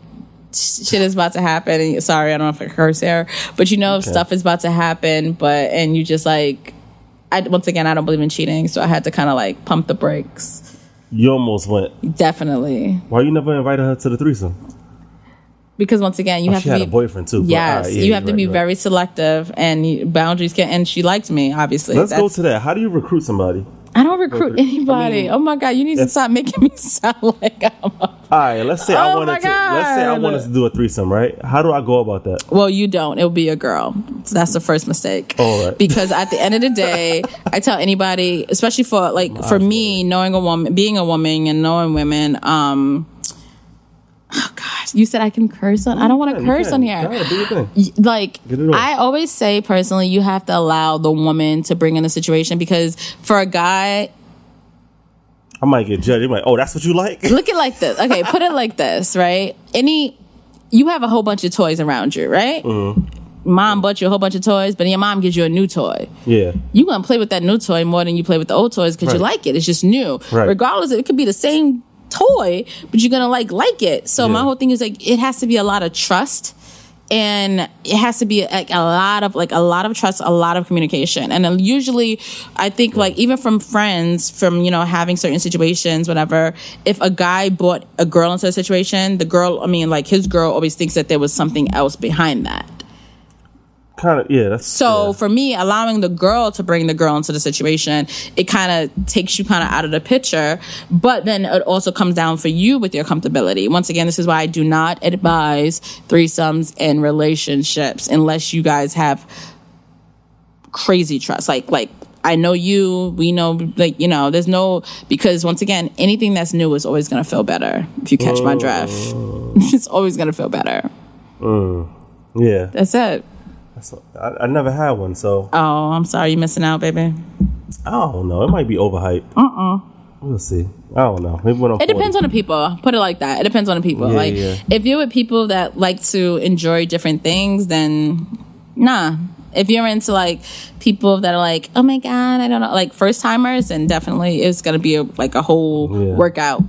shit is about to happen. And sorry, I don't know if I curse here, but you know if stuff is about to happen. But and you just like, I once again, I don't believe in cheating, so I had to kind of like pump the brakes. You almost went. Definitely, Why you never invited her to the threesome? Because once again, you Oh, have she to had be. a boyfriend too. Yes, ah, yeah, you have to right, be right. very selective, and boundaries can. And she liked me, obviously. Let's go to that. How do you recruit somebody? I don't recruit I anybody. mean, oh my god, you need to stop making me sound like I'm. A, All right, let's say I Oh wanted to. Let's say I wanted to do a threesome, right? How do I go about that? Well, you don't. It'll be a girl. So that's the first mistake. All right. Because at the end of the day, I tell anybody, especially for like for me, knowing a woman, being a woman, and knowing women. Um, you said I can curse on. I don't want to curse on here. Go ahead, do your thing. Y- like Get it on. I always say personally, you have to allow the woman to bring in the situation because for a guy, I might get judged. Like, oh, that's what you like? look at like this. Okay, put it like this, right? Any, you have a whole bunch of toys around you, right? Mm-hmm. Mom bought you a whole bunch of toys, but your mom gives you a new toy. yeah. You gonna play with that new toy more than you play with the old toys because you like it. It's just new, Right. regardless. It could be the same toy, but you're gonna like like it. So my whole thing is like it has to be a lot of trust. And it has to be like a lot of like a lot of trust, a lot of communication, and uh, usually, I think like even from friends, from you know having certain situations, whatever. If a guy brought a girl into a situation, the girl, I mean, like his girl always thinks that there was something else behind that. Kind of. Yeah. That's So yeah. for me, allowing the girl to bring the girl into the situation, it kind of takes you kind of out of the picture. But then it also comes down for you with your comfortability. Once again, this is why I do not advise threesomes in relationships unless you guys have crazy trust. Like, like, I know you, we know, like, you know, there's no, because once again, anything that's new is always going to feel better. If you catch my drift, oh. it's always going to feel better. Mm. yeah. That's it. That's, I, I never had one, so Oh, I'm sorry you're missing out, baby. I don't know. It might be overhyped. Uh uh We'll see. I don't know. Maybe when I'm It depends on the people. Put it like that. It depends on the people. Yeah, like yeah. if you're with people that like to enjoy different things, then nah. If you're into like people that are like, oh my god, I don't know, like first timers, then definitely it's gonna be a, like a whole Yeah. workout.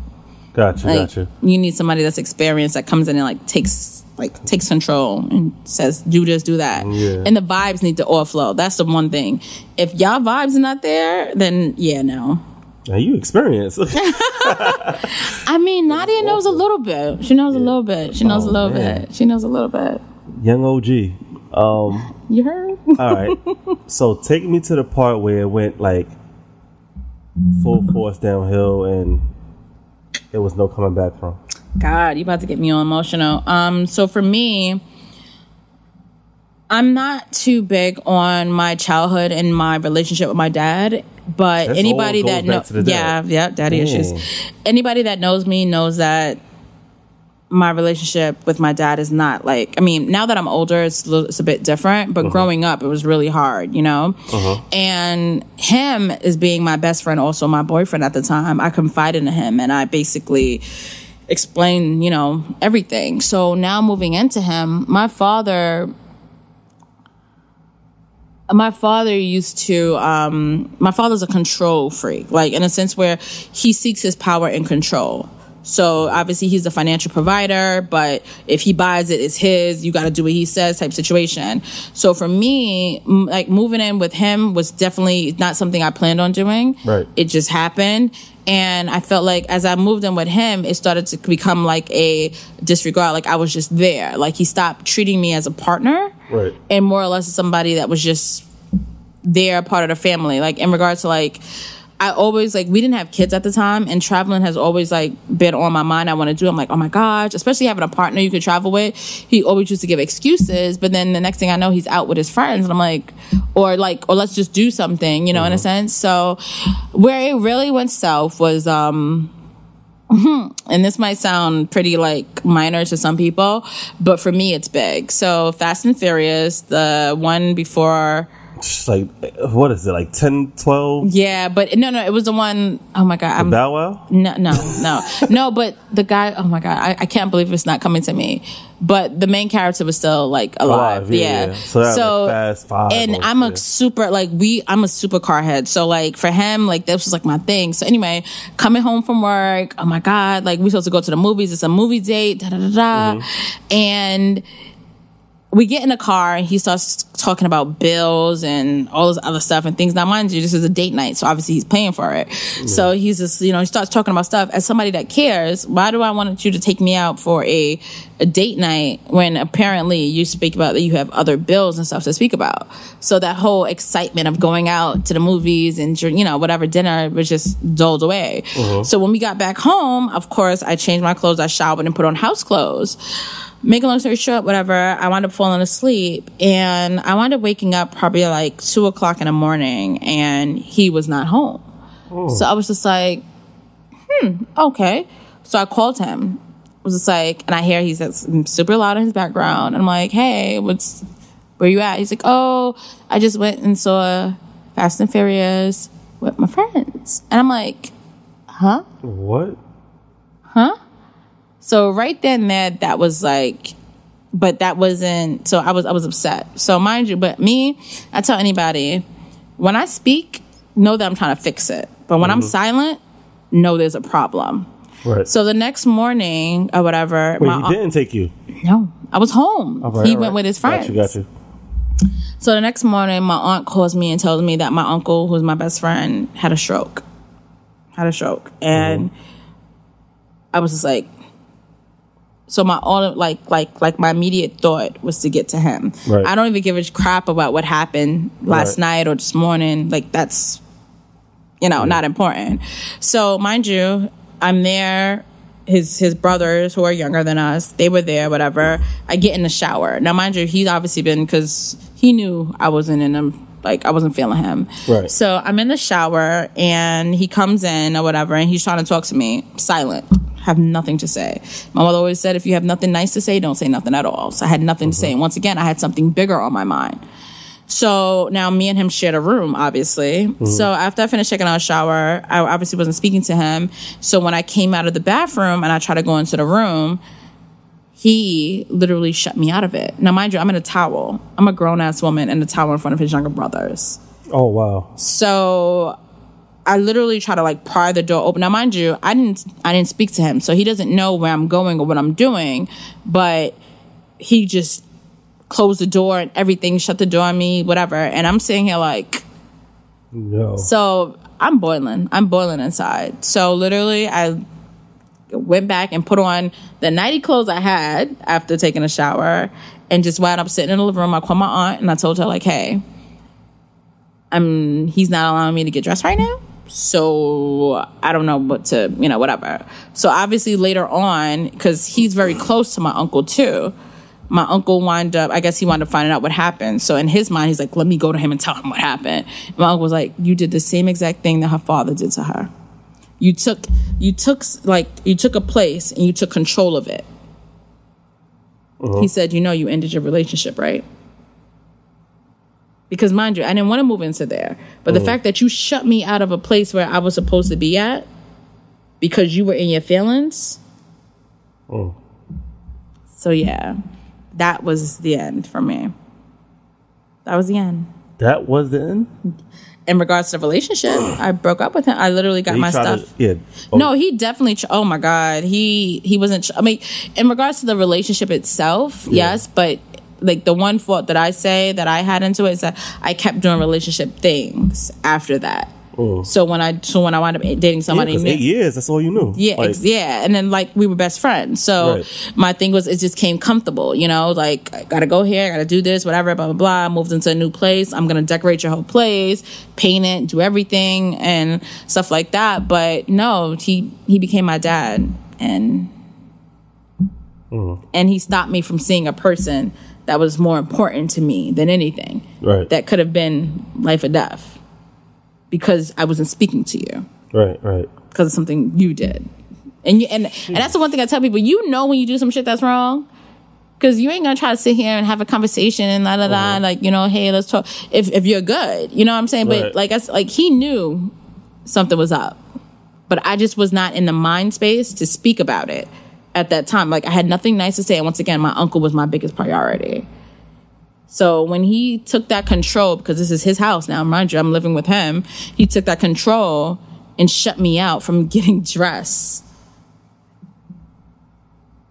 Gotcha. Like gotcha. you need somebody that's experienced that comes in and like takes like takes control and says do this, do that. Yeah. And the vibes need to offload. That's the one thing. If y'all vibes are not there, then yeah, no. Now you experience. I mean, Nadia knows a little bit. She knows a little bit. She knows Oh, a little man. bit. She knows a little bit. Young OG. Um. You heard? All right. so take me to the part where it went like full force downhill and it was no coming back from. God, you about to get me all emotional. Um, so for me, I'm not too big on my childhood and my relationship with my dad. But That's anybody that knows, yeah, yeah, daddy Dang. issues. Anybody that knows me knows that my relationship with my dad is not like. I mean, now that I'm older, it's a it's a bit different. But growing up, it was really hard, you know. And him is being my best friend, also my boyfriend at the time, I confided in him, and I basically explained, you know, everything. So now moving into him, my father my father used to um my father's a control freak like in a sense where he seeks his power and control So obviously he's the financial provider, but if he buys it, it's his. You got to do what he says type situation. So for me, m- like moving in with him was definitely not something I planned on doing. Right. It just happened. And I felt like as I moved in with him, it started to become like a disregard. Like I was just there. Like he stopped treating me as a partner Right. and more or less somebody that was just there, part of the family. Like in regards to like, I always like we didn't have kids at the time, and traveling has always like been on my mind. I want to do. I'm like, oh my gosh, especially having a partner you could travel with. He always used to give excuses, but then the next thing I know, he's out with his friends, and I'm like, or like, or let's just do something, you know, in a sense. So where it really went south was um and this might sound pretty like minor to some people, but for me it's big. So Fast and Furious, the one before like, what is it, like 10, 12? yeah, but no, no, it was the one oh my god, I'm Bow Wow? no, no, no, no. But the guy, oh my god, I, I can't believe it's not coming to me. But the main character was still like alive. Alive, yeah, yeah. So was, Fast Five and I'm a super like we. I'm a super car head. So like for him, like this was like my thing. So anyway, coming home from work, oh my god, like we supposed to go to the movies. It's a movie date. Da da da da, Mm-hmm. and we get in the car and he starts talking about bills and all this other stuff and things. Now, mind you, this is a date night, so obviously he's paying for it. So he's just, you know, he starts talking about stuff. As somebody that cares, why do I want you to take me out for a, a date night when apparently you speak about that you have other bills and stuff to speak about? So that whole excitement of going out to the movies and, you know, whatever dinner was just dulled away. Uh-huh. So when we got back home, of course, I changed my clothes, I showered and put on house clothes make a long story short, whatever, I wound up falling asleep and I wound up waking up probably like two o'clock in the morning and he was not home. So I was just like, hmm, okay. So I called him. was just like, and I hear he's super loud in his background. And I'm like, hey, what's, where you at? He's like, oh, I just went and saw Fast and Furious with my friends. And I'm like, huh? What? Huh? So right then and there, that was like, but that wasn't. So I was I was upset. So mind you, but me, I tell anybody, when I speak, know that I'm trying to fix it. But when I'm mm-hmm. silent, know there's a problem. Right. So the next morning or whatever, Wait, my he didn't take you. no, I was home. Right, he went right. with his Got friends. you, got you. So the next morning, my aunt calls me and tells me that my uncle, who's my best friend, had a stroke. Had a stroke, and mm-hmm. I was just like, so my all like like like my immediate thought was to get to him. Right. I don't even give a crap about what happened last Right. night or this morning. Like that's you know not important. So mind you, I'm there. His his brothers who are younger than us, they were there. Whatever. I get in the shower. Now, mind you, he's obviously been because he knew I wasn't in him. Like I wasn't feeling him. Right. So I'm in the shower and he comes in or whatever, and he's trying to talk to me. Silent. Have nothing to say. My mother always said, if you have nothing nice to say, don't say nothing at all. So I had nothing to say. And once again, I had something bigger on my mind. So now me and him shared a room, obviously. Mm-hmm. So after I finished taking out a shower, I obviously wasn't speaking to him. So when I came out of the bathroom and I tried to go into the room, he literally shut me out of it. Now, mind you, I'm in a towel. I'm a grown ass woman in a towel in front of his younger brothers. Oh, wow. So I literally try to like pry the door open. Now, mind you, I didn't I didn't speak to him, so he doesn't know where I'm going or what I'm doing. But he just closed the door and everything, shut the door on me, whatever. And I'm sitting here like, No. so I'm boiling. I'm boiling inside. So literally, I went back and put on the nighty clothes I had after taking a shower, and just wound up sitting in the living room. I called my aunt and I told her like, "Hey, I'm he's not allowing me to get dressed right now." So I don't know what to, you know, whatever. So obviously later on, because he's very close to my uncle too, my uncle wound up, I guess he wound up finding out what happened. So in his mind, he's like, let me go to him and tell him what happened. My uncle was like, you did the same exact thing that her father did to her. You took, you took, like, you took a place and you took control of it. Uh-huh. He said, you know, you ended your relationship, right? Because mind you, I didn't want to move into there. But the mm. fact that you shut me out of a place where I was supposed to be at because you were in your feelings. Oh. So yeah, that was the end for me. That was the end. That was the end? in regards to the relationship, I broke up with him. I literally got my stuff. To, yeah. Oh, No, he definitely. Oh my god, he he wasn't. I mean, in regards to the relationship itself, yes, but like the one fault that I say that I had into it is that I kept doing relationship things after that. So when I so when I wound up dating yeah, somebody, new- eight years. That's all you knew. yeah, Like, yeah, and then like we were best friends. So Right. my thing was it just came comfortable, you know, like I gotta go here, I gotta do this, whatever, blah blah blah. I moved into a new place. I'm gonna decorate your whole place, paint it, do everything, and stuff like that. But no, he he became my dad, and mm. and he stopped me from seeing a person that was more important to me than anything. Right. That could have been life or death, because I wasn't speaking to you Right. Right. because of something you did. And you, and and that's the one thing I tell people. You know when you do some shit that's wrong, because you ain't gonna try to sit here and have a conversation and la la la. Uh-huh. Like you know, hey, let's talk. If if you're good, you know what I'm saying. But like I like he knew something was up, but I just was not in the mind space to speak about it at that time. Like I had nothing nice to say. And once again, my uncle was my biggest priority. So when he took that control, because this is his house now, mind you, I'm living with him. He took that control and shut me out from getting dressed.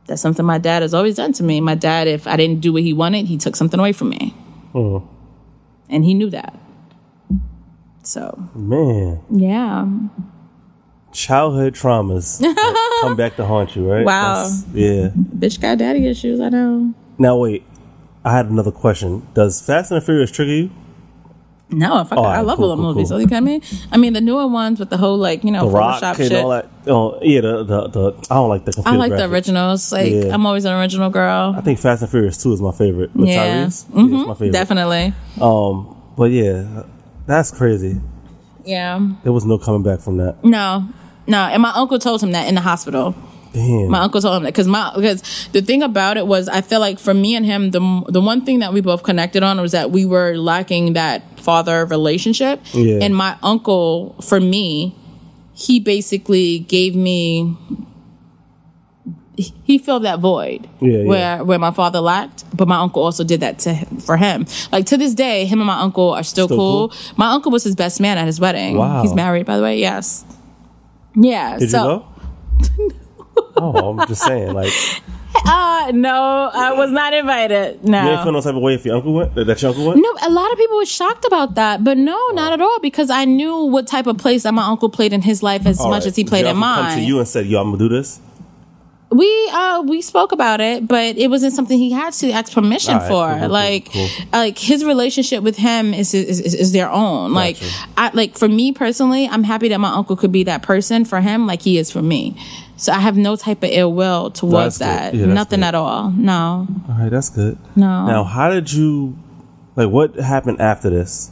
That's something my dad has always done to me. My dad, if I didn't do what he wanted, he took something away from me. Mm. And he knew that. So, Man, yeah. Childhood traumas come back to haunt you, right? Wow. That's- yeah. Bitch got daddy issues, I know. Now wait, I had another question. Does Fast and the Furious trigger you? No, I, fuck, Oh, I love cool, all the cool, movies. cool. So you kidding me? I mean, the newer ones with the whole like you know The Rock Photoshop shit. all that. Oh, yeah. The, the the I don't like the. I like the originals. Like Yeah. I'm always an original girl. I think Fast and Furious Two is my favorite. With Yeah. Mhm, Yeah, my favorite. Definitely. Um, but yeah, that's crazy. Yeah. There was no coming back from that. No. No. And my uncle told him that in the hospital. Damn. My uncle told him that because my because the thing about it was I feel like for me and him the the one thing that we both connected on was that we were lacking that father relationship. Yeah. And my uncle for me, he basically gave me he filled that void Yeah, yeah. where where my father lacked, but my uncle also did that to him, for him. Like to this day, him and my uncle are still, Still cool. cool? My uncle was his best man at his wedding. Wow. He's married, by the way. Yes. Yeah. Did so, you go? oh, I'm just saying. Like, Uh, no, I was not invited. No. you ain't feel no type of way if your uncle went. That your uncle went. No, a lot of people were shocked about that, but no, not at all, because I knew what type of place that my uncle played in his life as All much right. as he played in uncle Come to mine. you and said, "Yo, I'm gonna do this." We uh we spoke about it, but it wasn't something he had to ask permission right, for. cool, like, cool. like his relationship with him is is, is, is their own. Like, Gotcha. I like for me personally, I'm happy that my uncle could be that person for him, like he is for me. So I have no type of ill will towards That's that. Yeah, Nothing good. at all. No. All right, that's good. No. Now, how did you? Like, what happened after this?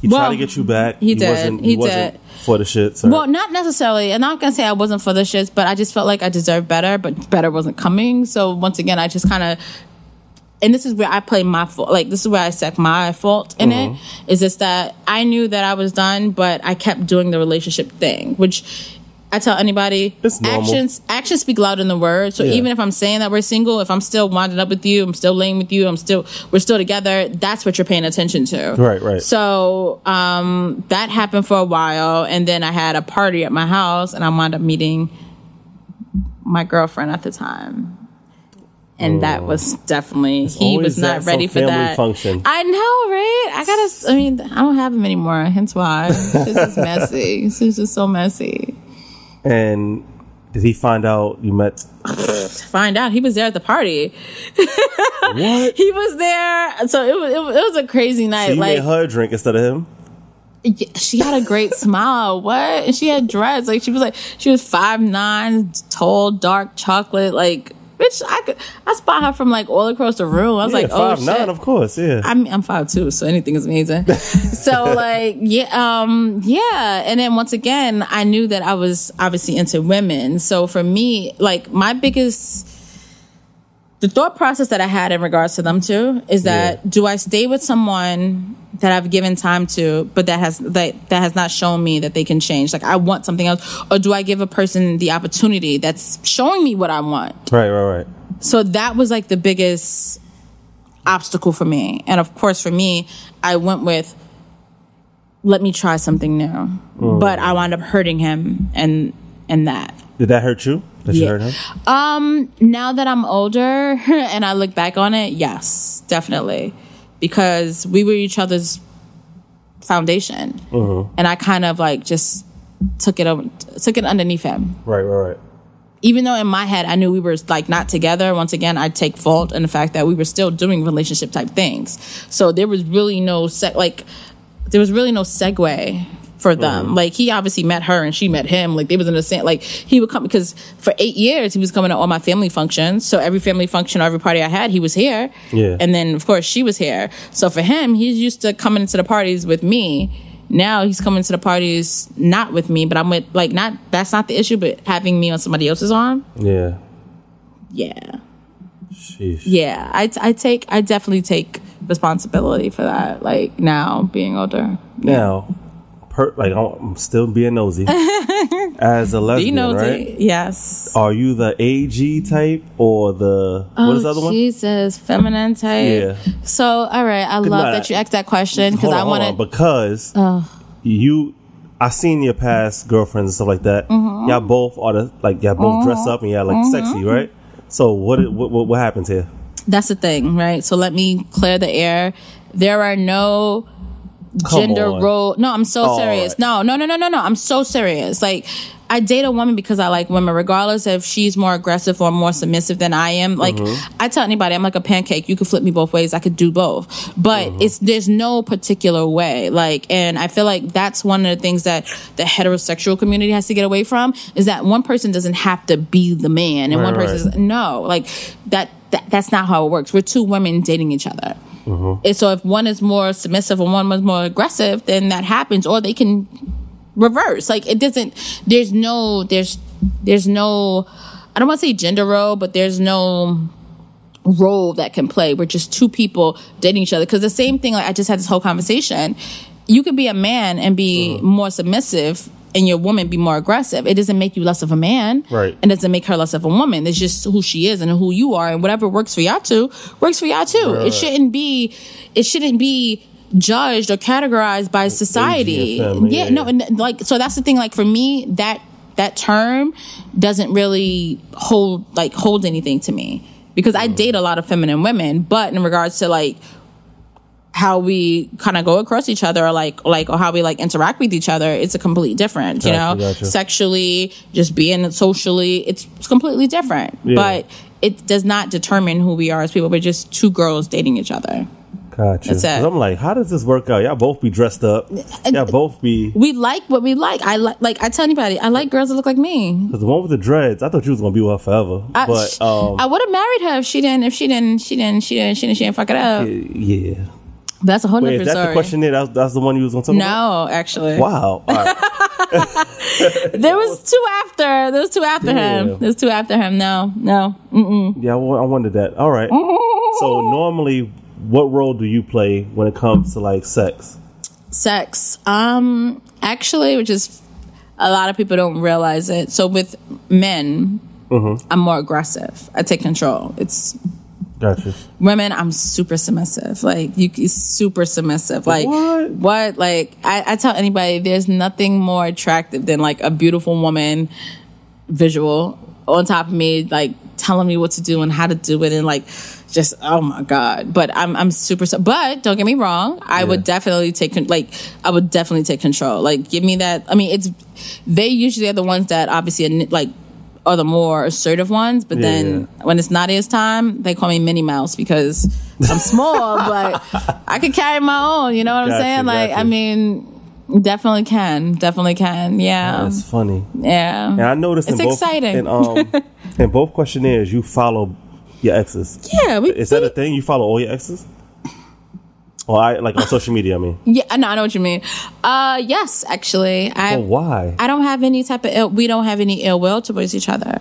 He Well, tried to get you back. he did. Wasn't, He wasn't did. For the shits. Sorry. Well, not necessarily. And I'm not gonna say I wasn't for the shits, but I just felt like I deserved better, but better wasn't coming. So once again, I just kind of, and this is where I play my fault. Like this is where I set my fault in it. Uh-huh. Is just that I knew that I was done, but I kept doing the relationship thing, which. I tell anybody, It's actions actions speak louder than the words. So Yeah. even if I'm saying that we're single, if I'm still winding up with you, I'm still laying with you, I'm still we're still together. That's what you're paying attention to. Right, right. So um, that happened for a while, and then I had a party at my house, and I wound up meeting my girlfriend at the time. And that was definitely he was not ready for that. function. I know, right? I gotta. I mean, I don't have him anymore. Hence why this is messy. This is just so messy. And did he find out you met? Find out he was there at the party. What? He was there, so it was. It was, a crazy night. So like made her drink instead of him. Yeah, she had a great smile. What? And she had dreads. Like she was like she was five nine, tall, dark chocolate. Like bitch, I could I spot her from like all across the room. I was yeah, like, oh five shit. nine, of course. Yeah. I'm I'm five two, so anything is amazing. so like yeah, um, yeah. And then once again, I knew that I was obviously into women. So for me, like my biggest the thought process that I had in regards to them too is that Yeah. do I stay with someone that I've given time to, but that has that that has not shown me that they can change? Like I want something else, or do I give a person the opportunity that's showing me what I want? right, right, right. So that was like the biggest obstacle for me. And of course, for me, I went with let me try something new. Oh. But I wound up hurting him and and that. Did that hurt you? You Yeah. hurt him? Um, now that I'm older and I look back on it, yes, definitely. Because we were each other's foundation. And I kind of like just took it over, took it underneath him. Right, right, right. Even though in my head I knew we were like not together, once again I take fault in the fact that we were still doing relationship type things. So there was really no sec like there was really no segue for them. Mm-hmm. Like he obviously met her and she met him. Like they was in the same like he would come because for eight years he was coming to all my family functions. So every family function or every party I had, he was here. Yeah. And then of course she was here. So for him, he's used to coming to the parties with me. Now he's coming to the parties not with me, but I'm with like not that's not the issue, but having me on somebody else's arm. Yeah. Yeah. Sheesh. Yeah. I I take I definitely take responsibility for that. Like now being older. Now, per, like I'm still being nosy. As a lesbian, know right? Yes. Are you the AG type or the what is the other one? Oh, Jesus, feminine type. Yeah. So, all right, I love that you asked that question because I on, hold on, want to. because you I seen your past girlfriends and stuff like that. Mm-hmm. Y'all both are the like y'all both dress up and y'all like sexy, right? So what, what what what happens here? That's the thing, right? So let me clear the air. There are no Come gender on. role. No, I'm so All serious. right. No, no, no, no, no, no. I'm so serious. Like, I date a woman because I like women, regardless if she's more aggressive or more submissive than I am. Like, Mm-hmm. I tell anybody, I'm like a pancake. You could flip me both ways. I could do both, but Mm-hmm. it's there's no particular way. Like, and I feel like that's one of the things that the heterosexual community has to get away from is that one person doesn't have to be the man, and Right, one person right. is no, like that, that. That's not how it works. We're two women dating each other. And so if one is more submissive and one was more aggressive, then that happens, or they can reverse. Like it doesn't. There's no. There's. There's no. I don't want to say gender role, but there's no role that can play. We're just two people dating each other. Because the same thing. Like I just had this whole conversation. You could be a man and be Uh-huh. more submissive. And your woman be more aggressive. It doesn't make you less of a man, Right. And it doesn't make her less of a woman. It's just who she is and who you are, and whatever works for y'all two works for y'all too. Right. It shouldn't be. It shouldn't be judged or categorized by society. yeah, yeah, no, and like so that's the thing. Like for me, that that term doesn't really hold like hold anything to me because I date a lot of feminine women, but in regards to like how we kind of go across each other or like like or how we like interact with each other it's a complete different you Gotcha, know gotcha. sexually just being socially it's completely different Yeah. but it does not determine who we are as people we're just two girls dating each other Gotcha. That's it. I'm like, how does this work out? Y'all both be dressed up. Y'all both be. we like what we like i like like i tell anybody i like girls that look like me Cause the one with the dreads, I thought you was gonna be with her forever. I, but um, I would have married her if she didn't if she didn't she didn't she didn't she didn't, she didn't fuck it up yeah. That's a whole Wait, is that story the question there? That's, that's the one you was talk about? no actually Wow. Right. there was two after there was two after Damn. him there's two after him no no Mm-mm. yeah, I I wondered that. All right. So normally, what role do you play when it comes to like sex? sex um actually which is a lot of people don't realize it so with men Mm-hmm. i'm more aggressive i take control it's Gotcha. women i'm super submissive. Like you super submissive. Like What? what? Like I, I tell anybody there's nothing more attractive than like a beautiful woman visual on top of me like telling me what to do and how to do it and like just oh my god. But i'm i'm super but don't get me wrong i would definitely take like i would definitely take control. Like give me that i mean it's they usually are the ones that obviously like are the more assertive ones but then when it's Nadia's time they call me Minnie Mouse because I'm small but I can carry my own you know what I'm saying like. I mean definitely can definitely can yeah That's funny. yeah And I noticed It's in both exciting. in um in both questionnaires you follow your exes. yeah we, Is that we- a thing? You follow all your exes? Or I like on social media. I mean, yeah I know, I know what you mean uh yes actually I oh, why? I don't have any type of ill, we don't have any ill will towards each other.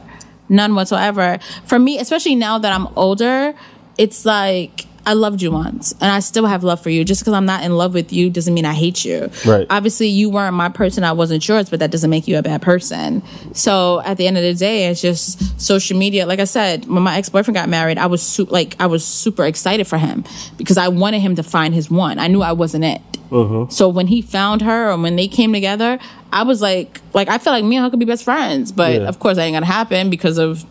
None whatsoever. For me, especially now that I'm older, it's like I loved you once and I still have love for you. Just because I'm not in love with you doesn't mean I hate you. Right. Obviously, you weren't my person, I wasn't yours, but that doesn't make you a bad person. So at the end of the day, it's just social media. Like I said, when my ex boyfriend got married, I was su- like I was super excited for him because I wanted him to find his one. I knew I wasn't it. Mm-hmm. So when he found her and when they came together, I was like, like I feel like me and her could be best friends, but Yeah. of course that ain't gonna happen because of,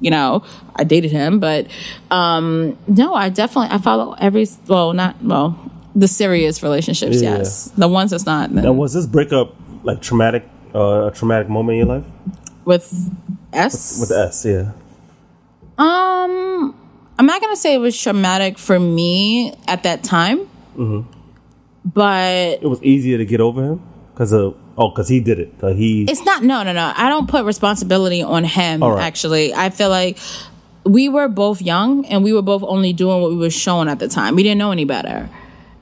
you know, I dated him. But um no, I definitely I follow every well not well the serious relationships. Yeah. Yes, the ones that's not then Now, was this breakup like traumatic? Uh, a traumatic moment in your life with S with the S? Yeah. Um, I'm not gonna say it was traumatic for me at that time, Mm-hmm. but It was easier to get over him because of oh, because he did it. He it's not. No, no, no. I don't put responsibility on him. Right. Actually, I feel like we were both young and we were both only doing what we were shown at the time. We didn't know any better,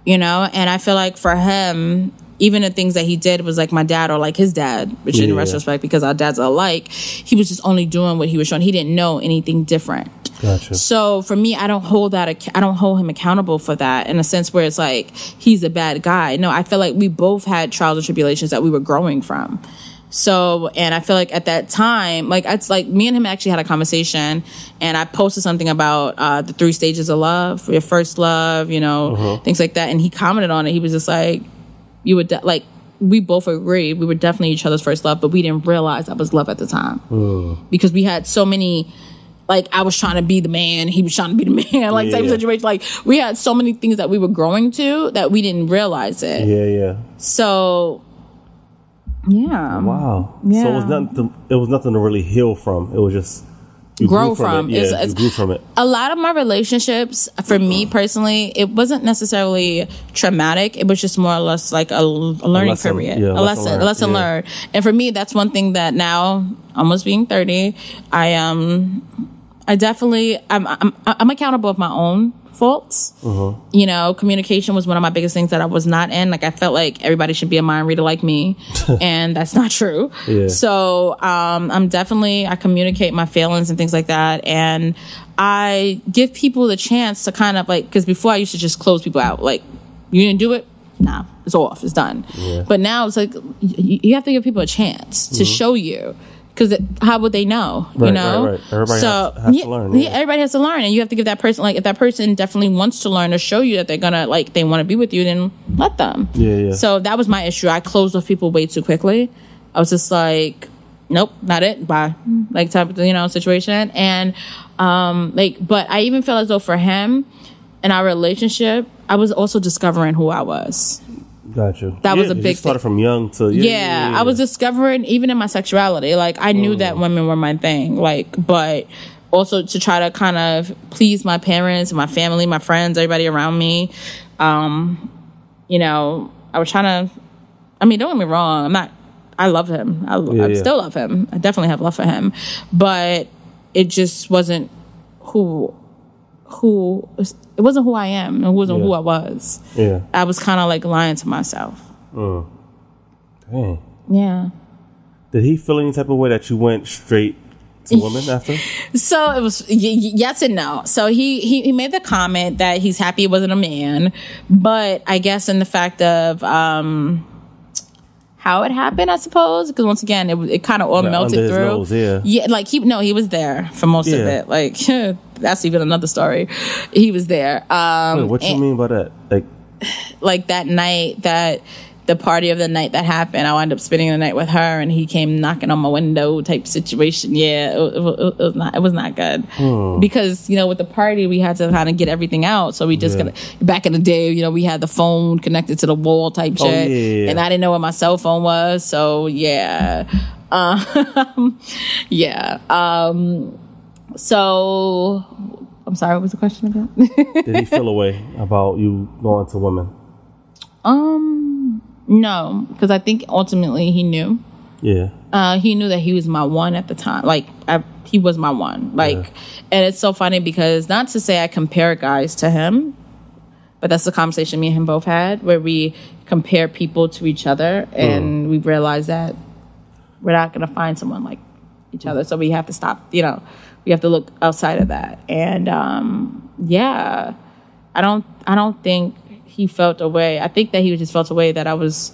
you know. And I feel like for him. Even the things that he did was like my dad or like his dad, which in Yeah. retrospect, because our dads are alike, he was just only doing what he was shown. He didn't know anything different. Gotcha. So for me, I don't hold that. I don't hold him accountable for that in a sense where it's like he's a bad guy. No, I feel like we both had trials and tribulations that we were growing from. So, and I feel like at that time, like it's like me and him actually had a conversation, and I posted something about uh, the three stages of love, your first love, you know, things like that, and he commented on it. He was just like, "You would de- like." We both agreed we were definitely each other's first love, but we didn't realize that was love at the time because we had so many like I was trying to be the man, he was trying to be the man, like type situation. Like we had so many things that we were growing to that we didn't realize it. Yeah, yeah. So yeah. Wow. Yeah. So it was nothing. To, it was nothing to really heal from. It was just you Grow grew from. It. Yeah, It's- it's- grew from it. A lot of my relationships, for me personally, it wasn't necessarily traumatic. It was just more or less like a, a learning lesson, period, yeah, a lesson lesson, learned, a lesson yeah. learned. And for me, that's one thing that now, almost being thirty, I um, I definitely, I'm, I'm, I'm accountable of my own faults. Uh-huh. You know, communication was one of my biggest things that I was not in. Like I felt like everybody should be a mind reader like me, and that's not true. Yeah. So um, I'm definitely I communicate my feelings and things like that, and I give people the chance to kind of like because before I used to just close people out. Like you didn't do it, nah, it's off, it's done. Yeah. But now it's like you, you have to give people a chance to show you. Because how would they know? you Mm-hmm. Know, right, right. Everybody so has- has to yeah, learn, yeah, yeah. everybody has to learn, and you have to give that person like if that person definitely wants to learn or show you that they're gonna like they want to be with you, then let them. Yeah, yeah. So that was my issue. I closed off people way too quickly. I was just like, nope, not it. Bye. Like type of you know situation, and um like, but I even felt as though for him in our relationship, I was also discovering who I was. Gotcha. That was a big You started thing. from young to yeah. yeah, yeah, I was discovering even in my sexuality. Like I knew that women were my thing. Like, but also to try to kind of please my parents, my family, my friends, everybody around me. Um, you know, I was trying to. I mean, don't get me wrong. I'm not. I love him. I, Yeah, I yeah. still love him. I definitely have love for him, but it just wasn't who who it wasn't who I am. It wasn't Yeah. who I was. yeah. I was kind of like lying to myself. Dang. Yeah. Did he feel any type of way that you went straight to women after? So it was y- yes and no. So he, he he made the comment that he's happy it wasn't a man, but I guess in the fact of um how it happened, I suppose, because once again it was- it kind of all Yeah, melted through. nose, yeah. yeah, like he no, he was there for most of it. Like that's even another story. He was there. Um, Wait, what you mean by that? Like, like that night that the party of the night that happened, I wound up spending the night with her, and he came knocking on my window type situation. Yeah, it, it, it was not. It was not good Hmm. because you know with the party we had to kind of get everything out. So we just Yeah. gonna back in the day, you know, we had the phone connected to the wall type Oh, shit, yeah, yeah, yeah. and I didn't know where my cell phone was. So yeah, um, yeah. Um, so I'm sorry. What was the question again? did he feel away about you going to women? Um, no, because I think ultimately he knew. Yeah. Uh, he knew that he was my one at the time. Like I, he was my one. Like, Yeah. and it's so funny because not to say I compare guys to him, but that's the conversation me and him both had where we compare people to each other, and we realize that we're not gonna find someone like each other. So we have to stop. You know, we have to look outside of that. And um, yeah, I don't. I don't think he felt a way. I think that he just felt a way that I was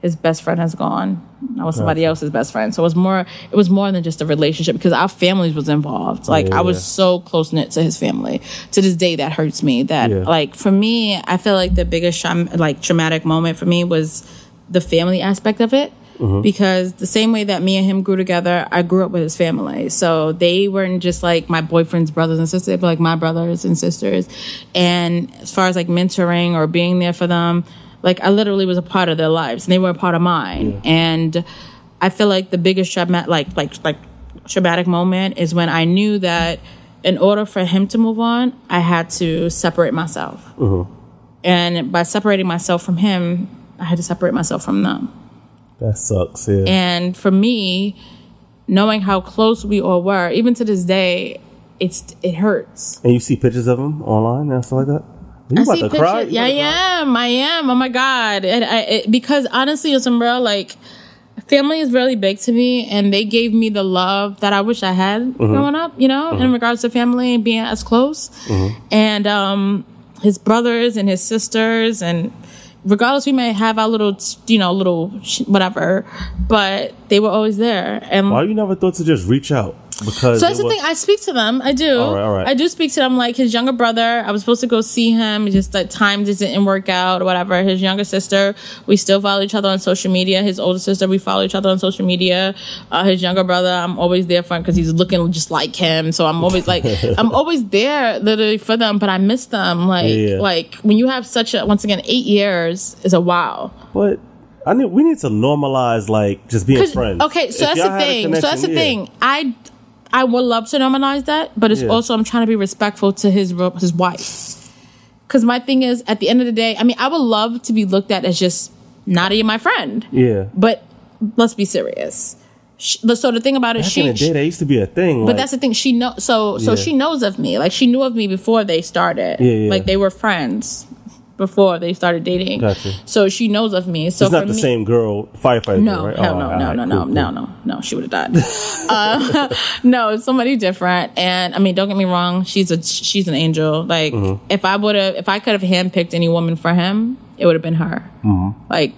his best friend has gone. I was somebody else's best friend. So it was more it was more than just a relationship because our families was involved. Like Yeah, I was so close knit to his family. To this day that hurts me. That Yeah. like for me, I feel like the biggest like traumatic moment for me was the family aspect of it. Mm-hmm. Because the same way that me and him grew together, I grew up with his family. So they weren't just like my boyfriend's brothers and sisters, but like my brothers and sisters. And as far as like mentoring or being there for them, like I literally was a part of their lives and they were a part of mine. And I feel like the biggest traumatic, like, like, like traumatic moment is when I knew that in order for him to move on, I had to separate myself. And by separating myself from him, I had to separate myself from them. That sucks. Yeah. And for me, knowing how close we all were, even to this day, it's it hurts. And you see pictures of him online and stuff like that. You I about see to pictures. cry? You Yeah, I cry? am. I am. Oh my god! And I, it, because honestly, it's real like family is really big to me, and they gave me the love that I wish I had Mm-hmm. growing up. You know, in regards to family and being as close, and um, his brothers and his sisters and. Regardless, we may have our little, you know, little whatever, but they were always there. And Why you never thought to just reach out? Because so that's the was- thing. I speak to them. I do. All right, all right. I do speak to them. Like his younger brother, I was supposed to go see him. Just that time just didn't work out or whatever. His younger sister, we still follow each other on social media. His older sister, we follow each other on social media. Uh, his younger brother, I'm always there for him because he's looking just like him. So I'm always like, I'm always there literally for them. But I miss them. Like, Yeah. like when you have such a once again eight years is a wow. But I need we need to normalize like just being friends. Okay, so If that's the thing. So that's the yeah. thing. I I would love to normalize that, but it's Yeah. also I'm trying to be respectful to his his wife. Because my thing is, at the end of the day, I mean, I would love to be looked at as just Nadia, my friend. Yeah. But let's be serious. Sh so the thing about it, Back she, in the day, that used to be a thing. but like, that's the thing. She know so so Yeah. she knows of me. Like she knew of me before they started. Yeah, yeah. Like they were friends before they started dating. Gotcha. So she knows of me. So it's not the me, same girl firefighter. no, right? hell Oh, no, no, right, no, cool, no, cool. no, no, no. She would have died. uh, no, it's somebody different. And I mean, don't get me wrong. She's a she's an angel. Like Mm-hmm. if I would have, if I could have handpicked any woman for him, it would have been her. Mm-hmm. Like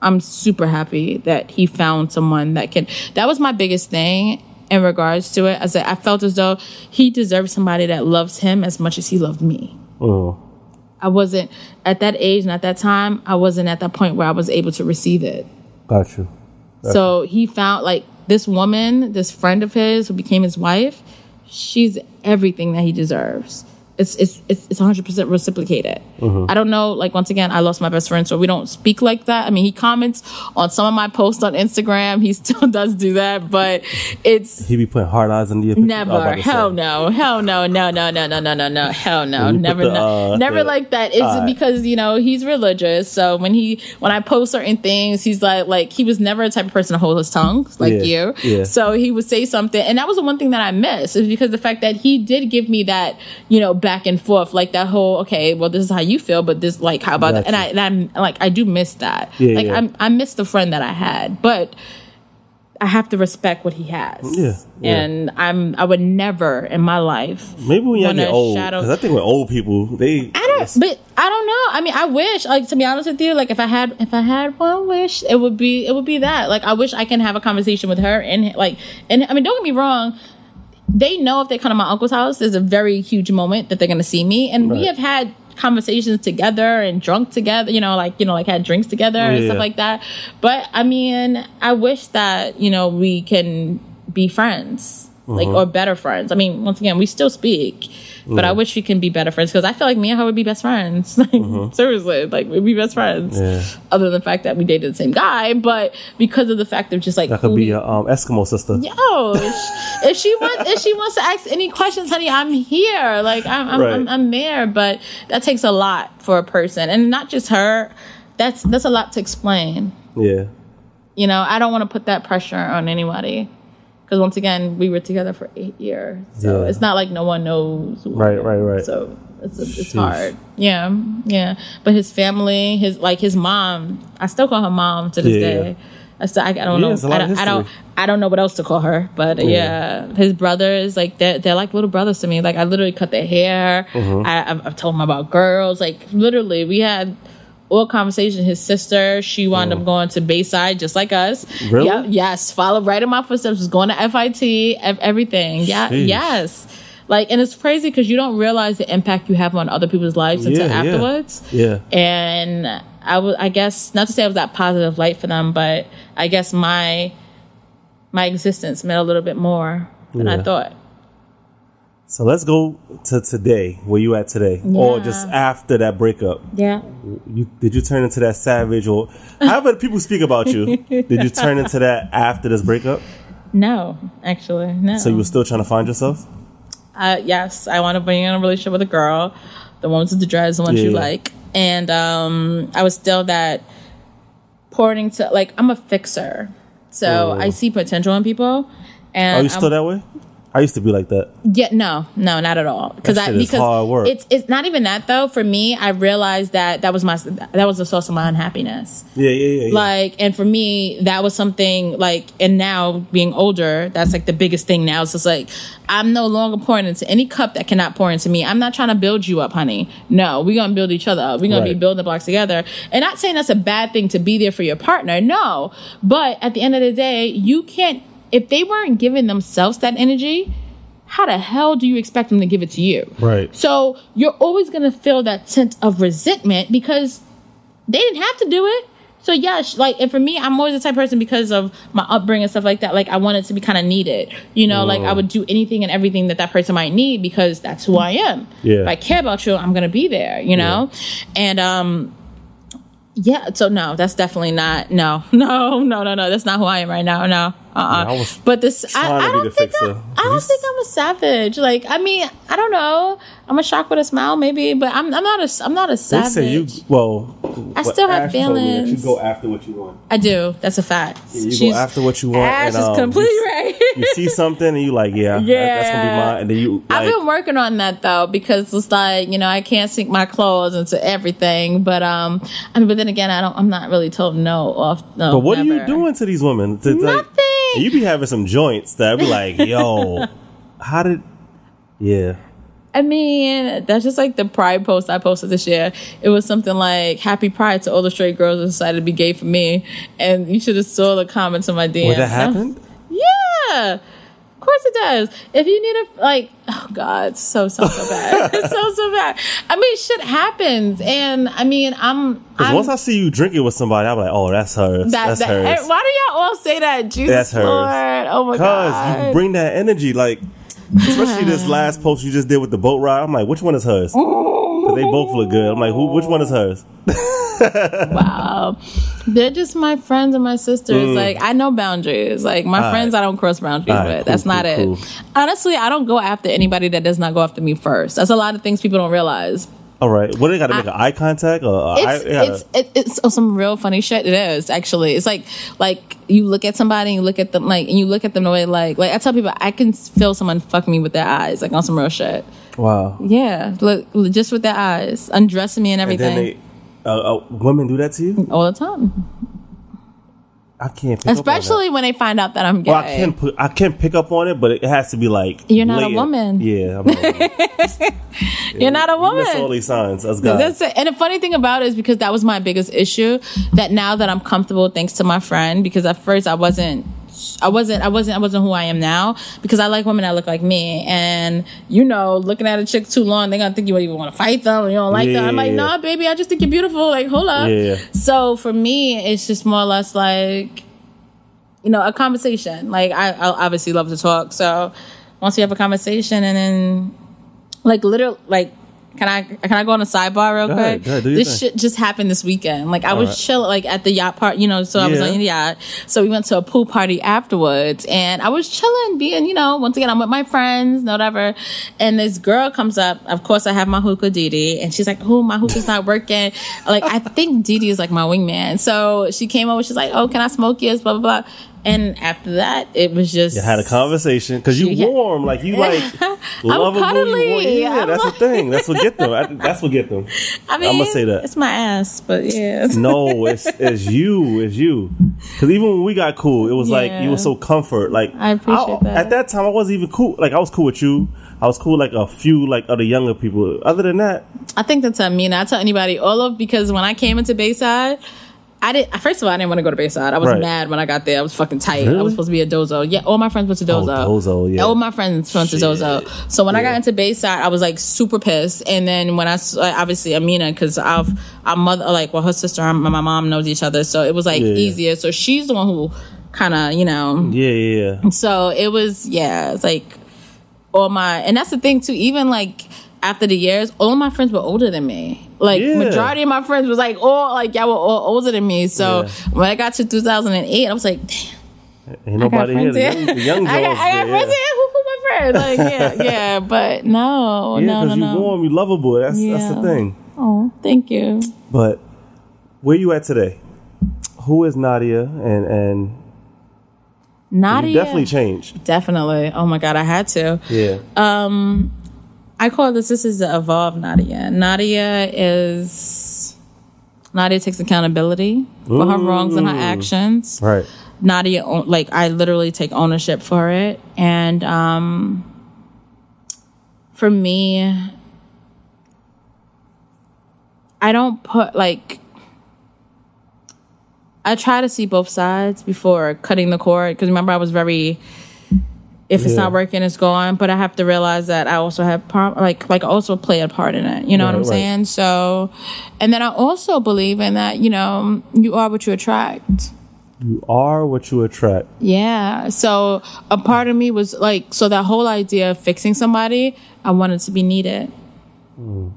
I'm super happy that he found someone that can. That was my biggest thing in regards to it. I said I felt as though he deserved somebody that loves him as much as he loved me. Mhm. I wasn't at that age and at that time. I wasn't at that point where I was able to receive it. Got you. So he found like this woman, this friend of his who became his wife. She's everything that he deserves. It's it's it's it's 100 percent reciprocated. I don't know. Like once again, I lost my best friend, so we don't speak like that. I mean, he comments on some of my posts on Instagram. He still does do that, but it's He be putting hard eyes on the Never. Hell no. Hell no. No, no, no, no, no, no, no. Hell no. Never. the, no. uh, never the- like that. It's Alright. because, you know, he's religious. So when he, when I post certain things, he's like, like, he was never a type of person to hold his tongue like Yeah, you. yeah. So he would say something. And that was the one thing that I miss is because the fact that he did give me that, you know, back and forth, like that whole, okay, well, this is how you feel, but this, like, how about that? And i and i'm like, I do miss that. Yeah, like, yeah. I'm, I miss the friend that I had, but I have to respect what he has. Yeah, yeah. And I'm I would never in my life Maybe when y'all get old, shadow- because I think with old people, they. I don't but I don't know. I mean I wish like to be honest with you, like if I had if I had one wish, it would be it would be that. Like I wish I can have a conversation with her and like and I mean don't get me wrong, they know if they come to my uncle's house, there's a very huge moment that they're gonna see me. And we have had conversations together and drunk together, you know, like, you know, like had drinks together and stuff like that. But I mean, I wish that, you know, we can be friends. Like Uh-huh. or better friends. I mean, once again, we still speak, but I wish we can be better friends because I feel like me and her would be best friends. Like seriously, like we'd be best friends. Yeah. Other than the fact that we dated the same guy, but because of the fact of just like That could be we- a um, Eskimo sister. Yo, if if she wants, if she wants to ask any questions, honey, I'm here. Like I'm, I'm, Right. I'm, I'm there. But that takes a lot for a person, and not just her. That's that's a lot to explain. Yeah. You know, I don't want to put that pressure on anybody because once again, we were together for eight years, so Yeah. it's not like no one knows. Right, right, right. So it's it's hard. Yeah, yeah. But his family, his like his mom, I still call her mom to this Yeah, day. yeah. I still, I, I don't know. it's a lot I don't, I don't. I don't know what else to call her, but yeah, his brothers, like they're they're like little brothers to me. Like I literally cut their hair. Mm-hmm. I, I've, I've told them about girls. Like literally, we had all conversation. His sister, she wound up oh. going to Bayside just like us. Oh. Really? Yep, yes. Followed right in my footsteps, was going to FIT, ev- everything. Yeah, Sheesh. yes. Like, and it's crazy because you don't realize the impact you have on other people's lives until Yeah, yeah. afterwards. Yeah. And I was, I guess, not to say I was that positive light for them, but I guess my my existence meant a little bit more than I thought. So let's go to today. Where you at today, or just after that breakup? Yeah. You, did you turn into that savage, or however people speak about you? did you turn into that after this breakup? No, actually, no. So you were still trying to find yourself? uh, yes, I want to be in a relationship with a girl, the one with the dreads, the one you Yeah. like, and um, I was still that pouring to like I'm a fixer, so Oh. I see potential in people. And Are you still I'm- that way? I used to be like that. Yeah, no, no, not at all. Because That I because hard work. it's it's not even that though. For me, I realized that that was my that was the source of my unhappiness. Yeah, yeah, yeah. yeah. Like, and for me, that was something like, and now being older, that's like the biggest thing now. It's just like, I'm no longer pouring into any cup that cannot pour into me. I'm not trying to build you up, honey. No, we're going to build each other up. We're going to be building the blocks together. And not saying that's a bad thing to be there for your partner. No. But at the end of the day, you can't, if they weren't giving themselves that energy, how the hell do you expect them to give it to you? Right. So you're always going to feel that sense of resentment because they didn't have to do it. So yeah, like, and for me, I'm always the type of person because of my upbringing and stuff like that. Like, I wanted to be kind of needed. You know, like I would do anything and everything that that person might need because that's who I am. Yeah. If I care about you, I'm gonna be there. You know, and um, yeah. So no, that's definitely not. No, no, no, no, no. That's not who I am right now. No. Uh-uh. Yeah, I was but this, I, I don't think. I'm, I don't think I'm a savage. Like, I mean, I don't know. I'm a shock with a smile, maybe, but I'm, I'm not a, I'm not a They savage. say you well. I still have Ash told me that feelings. You go after what you want. I do. That's a fact. You go after what you want. Ash and, is um, completely you, right. you see something and you like, yeah, that- that's gonna be mine. And then you I've been working on that though because it's like you know I can't sink my claws into everything, but um, I mean, but then again, I don't. I'm not really told no off. No, but what are you doing to these women? Like- Nothing. and you be having some joints that I'd be like, yo, how did? Yeah, I mean, that's just like the Pride post I posted this year. It was something like "Happy Pride to all the straight girls who decided to be gay for me," and you should have saw the comments on my DM. Would that happened? Yeah, of course it does. If you need a like, oh god, it's so so so bad. it's so so bad. I mean, shit happens, and I mean, I'm. Because once I see you drinking with somebody, I'm like, oh, that's hers. that, that's that- hers. Eh, why do y'all all say that? Jesus That's hers. Lord. Oh my god. Because you bring that energy, like especially this last post you just did with the boat ride. I'm like, which one is hers? they both look good. I'm like, who? Which one is hers? wow. They're just my friends and my sisters. Mm. Like I know boundaries. Like my All friends right. I don't cross boundaries All right, with. cool, That's not cool, it. Honestly, I don't go after anybody that does not go after me first. That's a lot of things people don't realize. All right, what do they got to make an eye contact or uh, It's eye, gotta- it's it, it's oh, some real funny shit. It is actually. It's like like you look at somebody and you look at them like and you look at them the way like like I tell people I can feel someone fuck me with their eyes like on some real shit. wow. Yeah, look just with their eyes, undressing me and And everything then they, uh, uh, women do that to you. all the time. I can't, pick Especially when they find out that I'm gay. Well, I can put, I can pick up on it, but it has to be like You're not a woman. Yeah, I'm not a woman. You're not a miss all woman. these signs. That's God. That's it. And the funny thing about it is because that was my biggest issue. That now that I'm comfortable, thanks to my friend, because at first I wasn't. I wasn't, I wasn't, I wasn't who I am now because I like women that look like me. And, you know, looking at a chick too long, they're going to think you even want to fight them or you don't like them. I'm like, Yeah. nah, baby, I just think you're beautiful. Like, hold up. Yeah. So for me, it's just more or less like, you know, a conversation. Like I, I obviously love to talk. So once we have a conversation and then like literally like can I can I go on a sidebar real Go quick? ahead, ahead, this thing. shit just happened this weekend. Like I was right. chilling like at the yacht part, you know, so I was Yeah. on the yacht. So we went to a pool party afterwards and I was chilling, being, you know, once again I'm with my friends, whatever. And this girl comes up. Of course I have my hookah Didi and she's like, Oh, my hookah's not working. like I think Didi is like my wingman. So she came over, she's like, Oh, can I smoke yours? Blah blah blah. And after that, it was just You had a conversation because you She- warm, like you like I'm lovable. You cuddly. Yeah, I'm that's the thing. That's what get them. I, that's what get them. I mean, I'ma say that. it's my ass, but yeah. No, it's it's you, it's you. Because even when we got cool, it was like Yeah. you were so comfort. Like I appreciate that. At that time, I wasn't even cool. Like I was cool with you. I was cool like a few like other younger people. Other than that, I think that's Amina. I tell anybody all of because when I came into Bayside, I didn't. First of all, I didn't want to go to Bayside. I was Right. mad when I got there. I was fucking tight. I was supposed to be a dozo. Yeah, all my friends went to oh, dozo. Dozo, yeah. All my friends went to dozo. So when I got into Bayside, I was like super pissed. And then when I obviously Amina, because I've our mother like well her sister and my mom knows each other, so it was like Yeah. easier. So she's the one who kind of you know Yeah, yeah, yeah. so it was, yeah, it's like all my, and that's the thing too. Even like after the years, all my friends were older than me. Like Yeah. majority of my friends was like all like y'all were all older than me. So Yeah. when I got to 2008, I was like, damn, Ain't nobody here. The young, the young I got, I got there, friends yeah. here. Who, who my friends? Like yeah, yeah, but no, Yeah, no, no, because you no. warm, you lovable. That's that's the thing. Oh, thank you. But where you at today? Who is Nadia? And and Nadia, you definitely changed. definitely. Oh my god, I had to. Yeah. Um, I call this this is the evolved Nadia. Nadia is Nadia takes accountability for her wrongs and her actions. right. Nadia like I literally take ownership for it and um for me I don't put like I try to see both sides before cutting the cord because remember I was very if it's Yeah. not working it's gone but I have to realize that I also have part like like also play a part in it you know what I'm right. saying so and then I also believe in that you know you are what you attract You are what you attract. yeah. So a part of me was like, so that whole idea of fixing somebody, I wanted to be needed. Mm.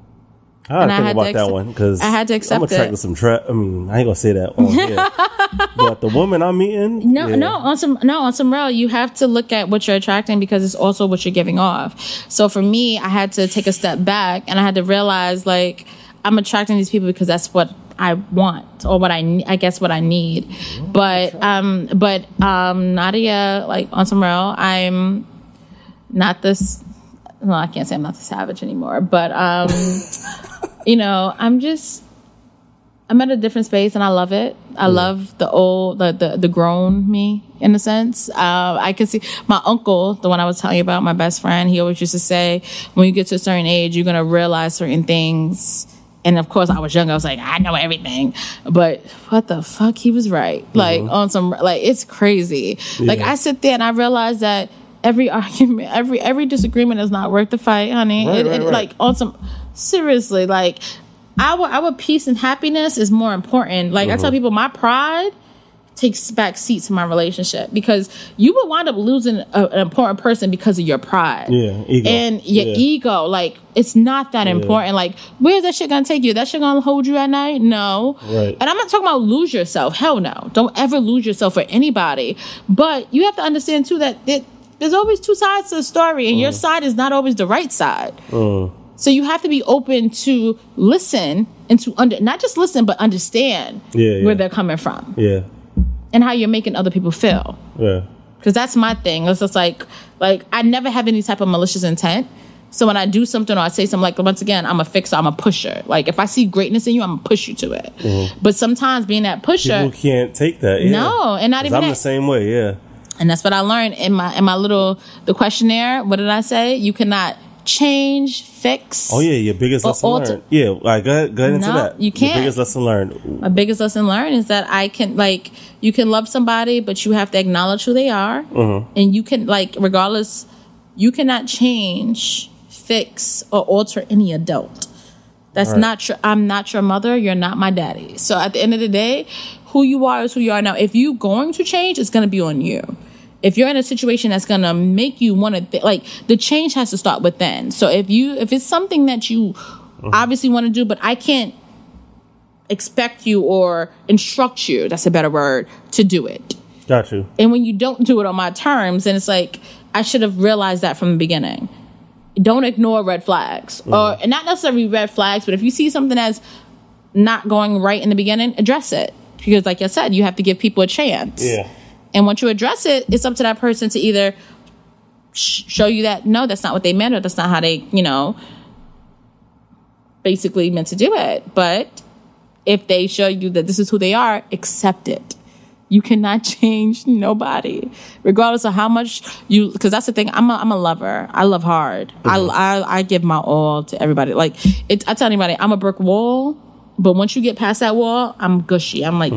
I And I think had to about that one because I had to accept I'm attracted to some trap. I mean, I ain't gonna say that on here, but the woman I'm meeting, No, yeah. no, on some, no, on some real, you have to look at what you're attracting because it's also what you're giving off. So for me, I had to take a step back and I had to realize like I'm attracting these people because that's what I want or what I, I guess what I need. But, um, but, um, Nadia, like on some real, I'm not this, well, I can't say I'm not the savage anymore, but, um, you know, I'm just, I'm at a different space and I love it. I love the old, the, the, the grown me in a sense. Uh, I can see my uncle, the one I was telling you about, my best friend, he always used to say, when you get to a certain age, you're going to realize certain things. And of course, I was young. I was like, I know everything. But what the fuck? He was right. Like, on some, like, it's crazy. Like, I sit there and I realize that every argument, every, every disagreement is not worth the fight, honey. Right, it, right, it- right. Like, on some, seriously, like, our our peace and happiness is more important. Like I Mm-hmm. tell people, my pride takes back seats in my relationship because you will wind up losing a, an important person because of your pride. Yeah, ego. And your Yeah. ego, like it's not that important. Like, where's that shit gonna take you? That shit gonna hold you at night? No. Right. And I'm not talking about lose yourself. Hell no. Don't ever lose yourself for anybody. But you have to understand too that it, there's always two sides to the story, and Mm. your side is not always the right side. So you have to be open to listen and to under not just listen but understand Yeah, yeah. where they're coming from yeah, and how you're making other people feel. yeah, Because that's my thing. It's just like like I never have any type of malicious intent. So when I do something or I say something like once again, I'm a fixer, I'm a pusher. Like if I see greatness in you, I'm gonna push you to it. But sometimes being that pusher, Mm-hmm. people can't take that. Yeah. no, and not even I'm that. the same way. Yeah, And that's what I learned in my in my little the questionnaire. What did I say? You cannot change, fix. Oh yeah, your biggest lesson alter- learned. Yeah, like go ahead, go ahead into No, that. you can't. biggest lesson learned. my biggest lesson learned is that I can like you can love somebody, but you have to acknowledge who they are, Mm-hmm. and you can like regardless, you cannot change, fix, or alter any adult. That's Right. not your. I'm not your mother. You're not my daddy. So at the end of the day, who you are is who you are. Now, if you going to change, it's going to be on you. If you're in a situation that's going to make you want to, th- like the change has to start within. So if you, if it's something that you mm-hmm. obviously want to do, but I can't expect you or instruct you that's a better word to do it. Got you. and when you don't do it on my terms and it's like i should have realized that from the beginning. Don't ignore red flags. Mm-hmm. Or and not necessarily red flags but if you see something that's not going right in the beginning address it. Because like i said you have to give people a chance. Yeah. And once you address it it's up to that person to either sh- show you that no that's not what they meant or that's not how they you know basically meant to do it but if they show you that this is who they are accept it You cannot change nobody, regardless of how much you. Because that's the thing. I'm a, I'm a lover. I love hard. I, mm-hmm. I I give my all to everybody. Like it, I tell anybody, I'm a brick wall. But once you get past that wall, I'm gushy. I'm like,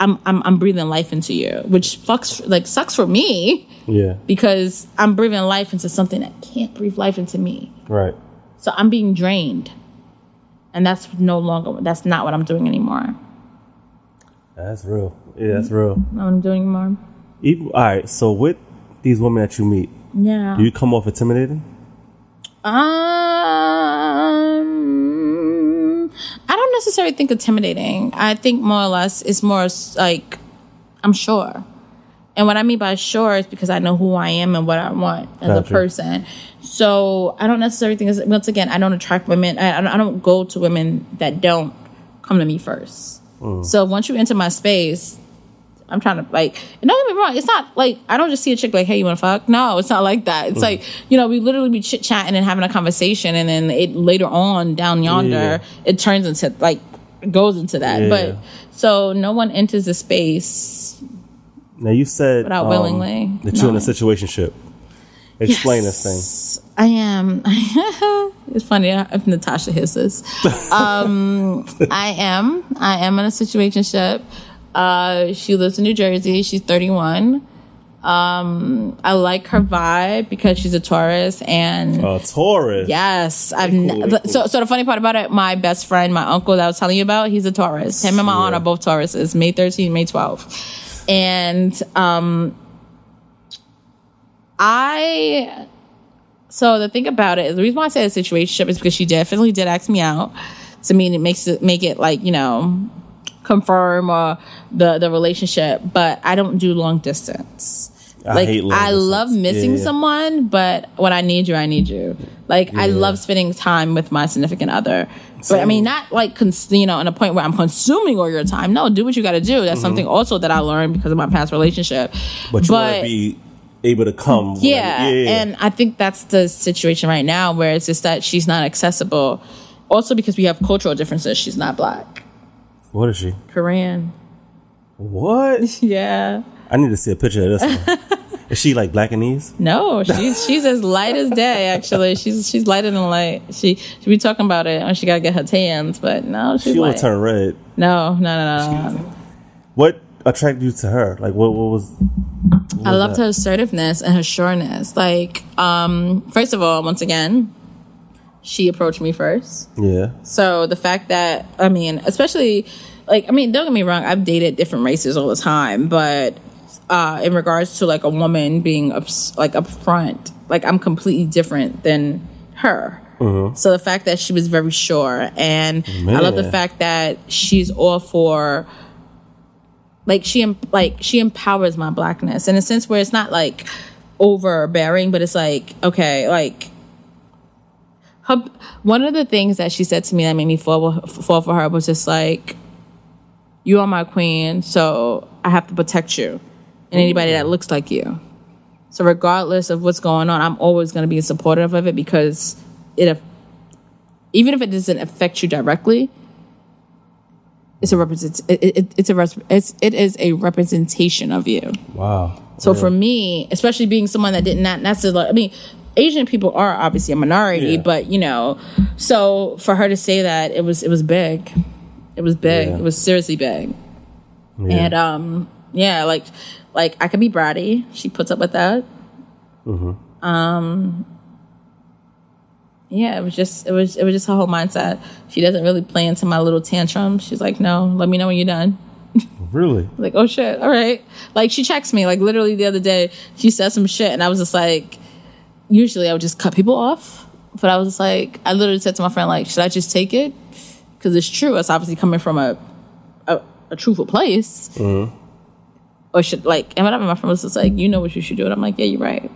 I'm, I'm I'm breathing life into you, which fucks like sucks for me Yeah. because I'm breathing life into something that can't breathe life into me. Right. So I'm being drained. And that's no longer, that's not what I'm doing anymore. That's real. Yeah, that's real. Not what I'm doing anymore. Even, all right. So with these women that you meet, Yeah. do you come off intimidating? Um, necessarily think intimidating. I think more or less it's more like I'm sure. And what I mean by sure is because I know who I am and what I want as Gotcha. a person. So I don't necessarily think, once again, I don't attract women. I, I don't- I don't go to women that don't come to me first. Mm. So once you enter my space, I'm trying to like, and don't get me wrong, it's not like I don't just see a chick like, hey, you wanna fuck? No, it's not like that. It's like, you know, we literally be chit chatting and having a conversation, and then it later on down yonder, Yeah. it turns into like, goes into that. Yeah. But so no one enters the space Now you said Without um, willingly that you're in a situation ship. Explain this thing. I am. it's funny if Natasha hears this. Um, I am. I am in a situationship. Uh, she lives in New Jersey. She's 31. Um, I like her vibe because she's a Taurus and A Taurus. Yes, I've cool, they cool. so so the funny part about it, my best friend, my uncle that I was telling you about, he's a Taurus. Him and my aunt are both Tauruses, May 13, May 12. And um I so the thing about it, the reason why I say a situation is because she definitely did ask me out. To me, it makes it make it like, you know, confirm uh, the the relationship, but I don't do long distance. I like I distance. love missing Yeah. someone, but when I need you, I need you. Like I love spending time with my significant other. But I mean, not like cons- you know, in a point where I'm consuming all your time. No, do what you got to do. Mm-hmm. That's something also that I learned because of my past relationship. But you want to be able to come. when- Yeah, and I think that's the situation right now where it's just that she's not accessible. Also, because we have cultural differences, she's not black, what is she? Korean. What? Yeah, I need to see a picture of this one. is she like black Blackanese? no, she's she's as light as day. Actually, she's she's lighter than light. She she be talking about it when she gotta get her tans, but no, she's She will turn red. No, no, no, no. no. What attracted you to her? Like what? What was? I loved her assertiveness and her sureness. Like, um, first of all, once again, she approached me first. Yeah. So the fact that I mean, especially like I mean, don't get me wrong, I've dated different races all the time, but uh, in regards to like a woman being ups, like upfront, like I'm completely different than her. So the fact that she was very sure, and I love the fact that she's all for like she like she empowers my blackness in a sense where it's not like overbearing, but it's like okay, like her, one of the things that she said to me that made me fall fall for her was just like, "You are my queen, so I have to protect you and anybody that looks like you." So regardless of what's going on, I'm always going to be supportive of it because it, even if it doesn't affect you directly, it's a represent. It, it, it's a res- it's it is a representation of you. Wow. So for me, especially being someone that did not necessarily, I mean, Asian people are obviously a minority, Yeah. but you know, so for her to say that, it was it was big, it was big, Yeah. it was seriously big, Yeah. and um, yeah, like like I could be bratty. She puts up with that. Mm-hmm. Um. Yeah, it was just it was it was just her whole mindset. She doesn't really play into my little tantrum. She's like, "No, let me know when you're done." really? like, oh shit, all right. Like she checks me. Like literally the other day, she said some shit, and I was just like, usually I would just cut people off, but I was like, I literally said to my friend, like, should I just take it? Because it's true. It's obviously coming from a a, a truthful place. Mm-hmm. Or should like, and whatever. My friend was just like, you know what you should do, and I'm like, yeah, you're right.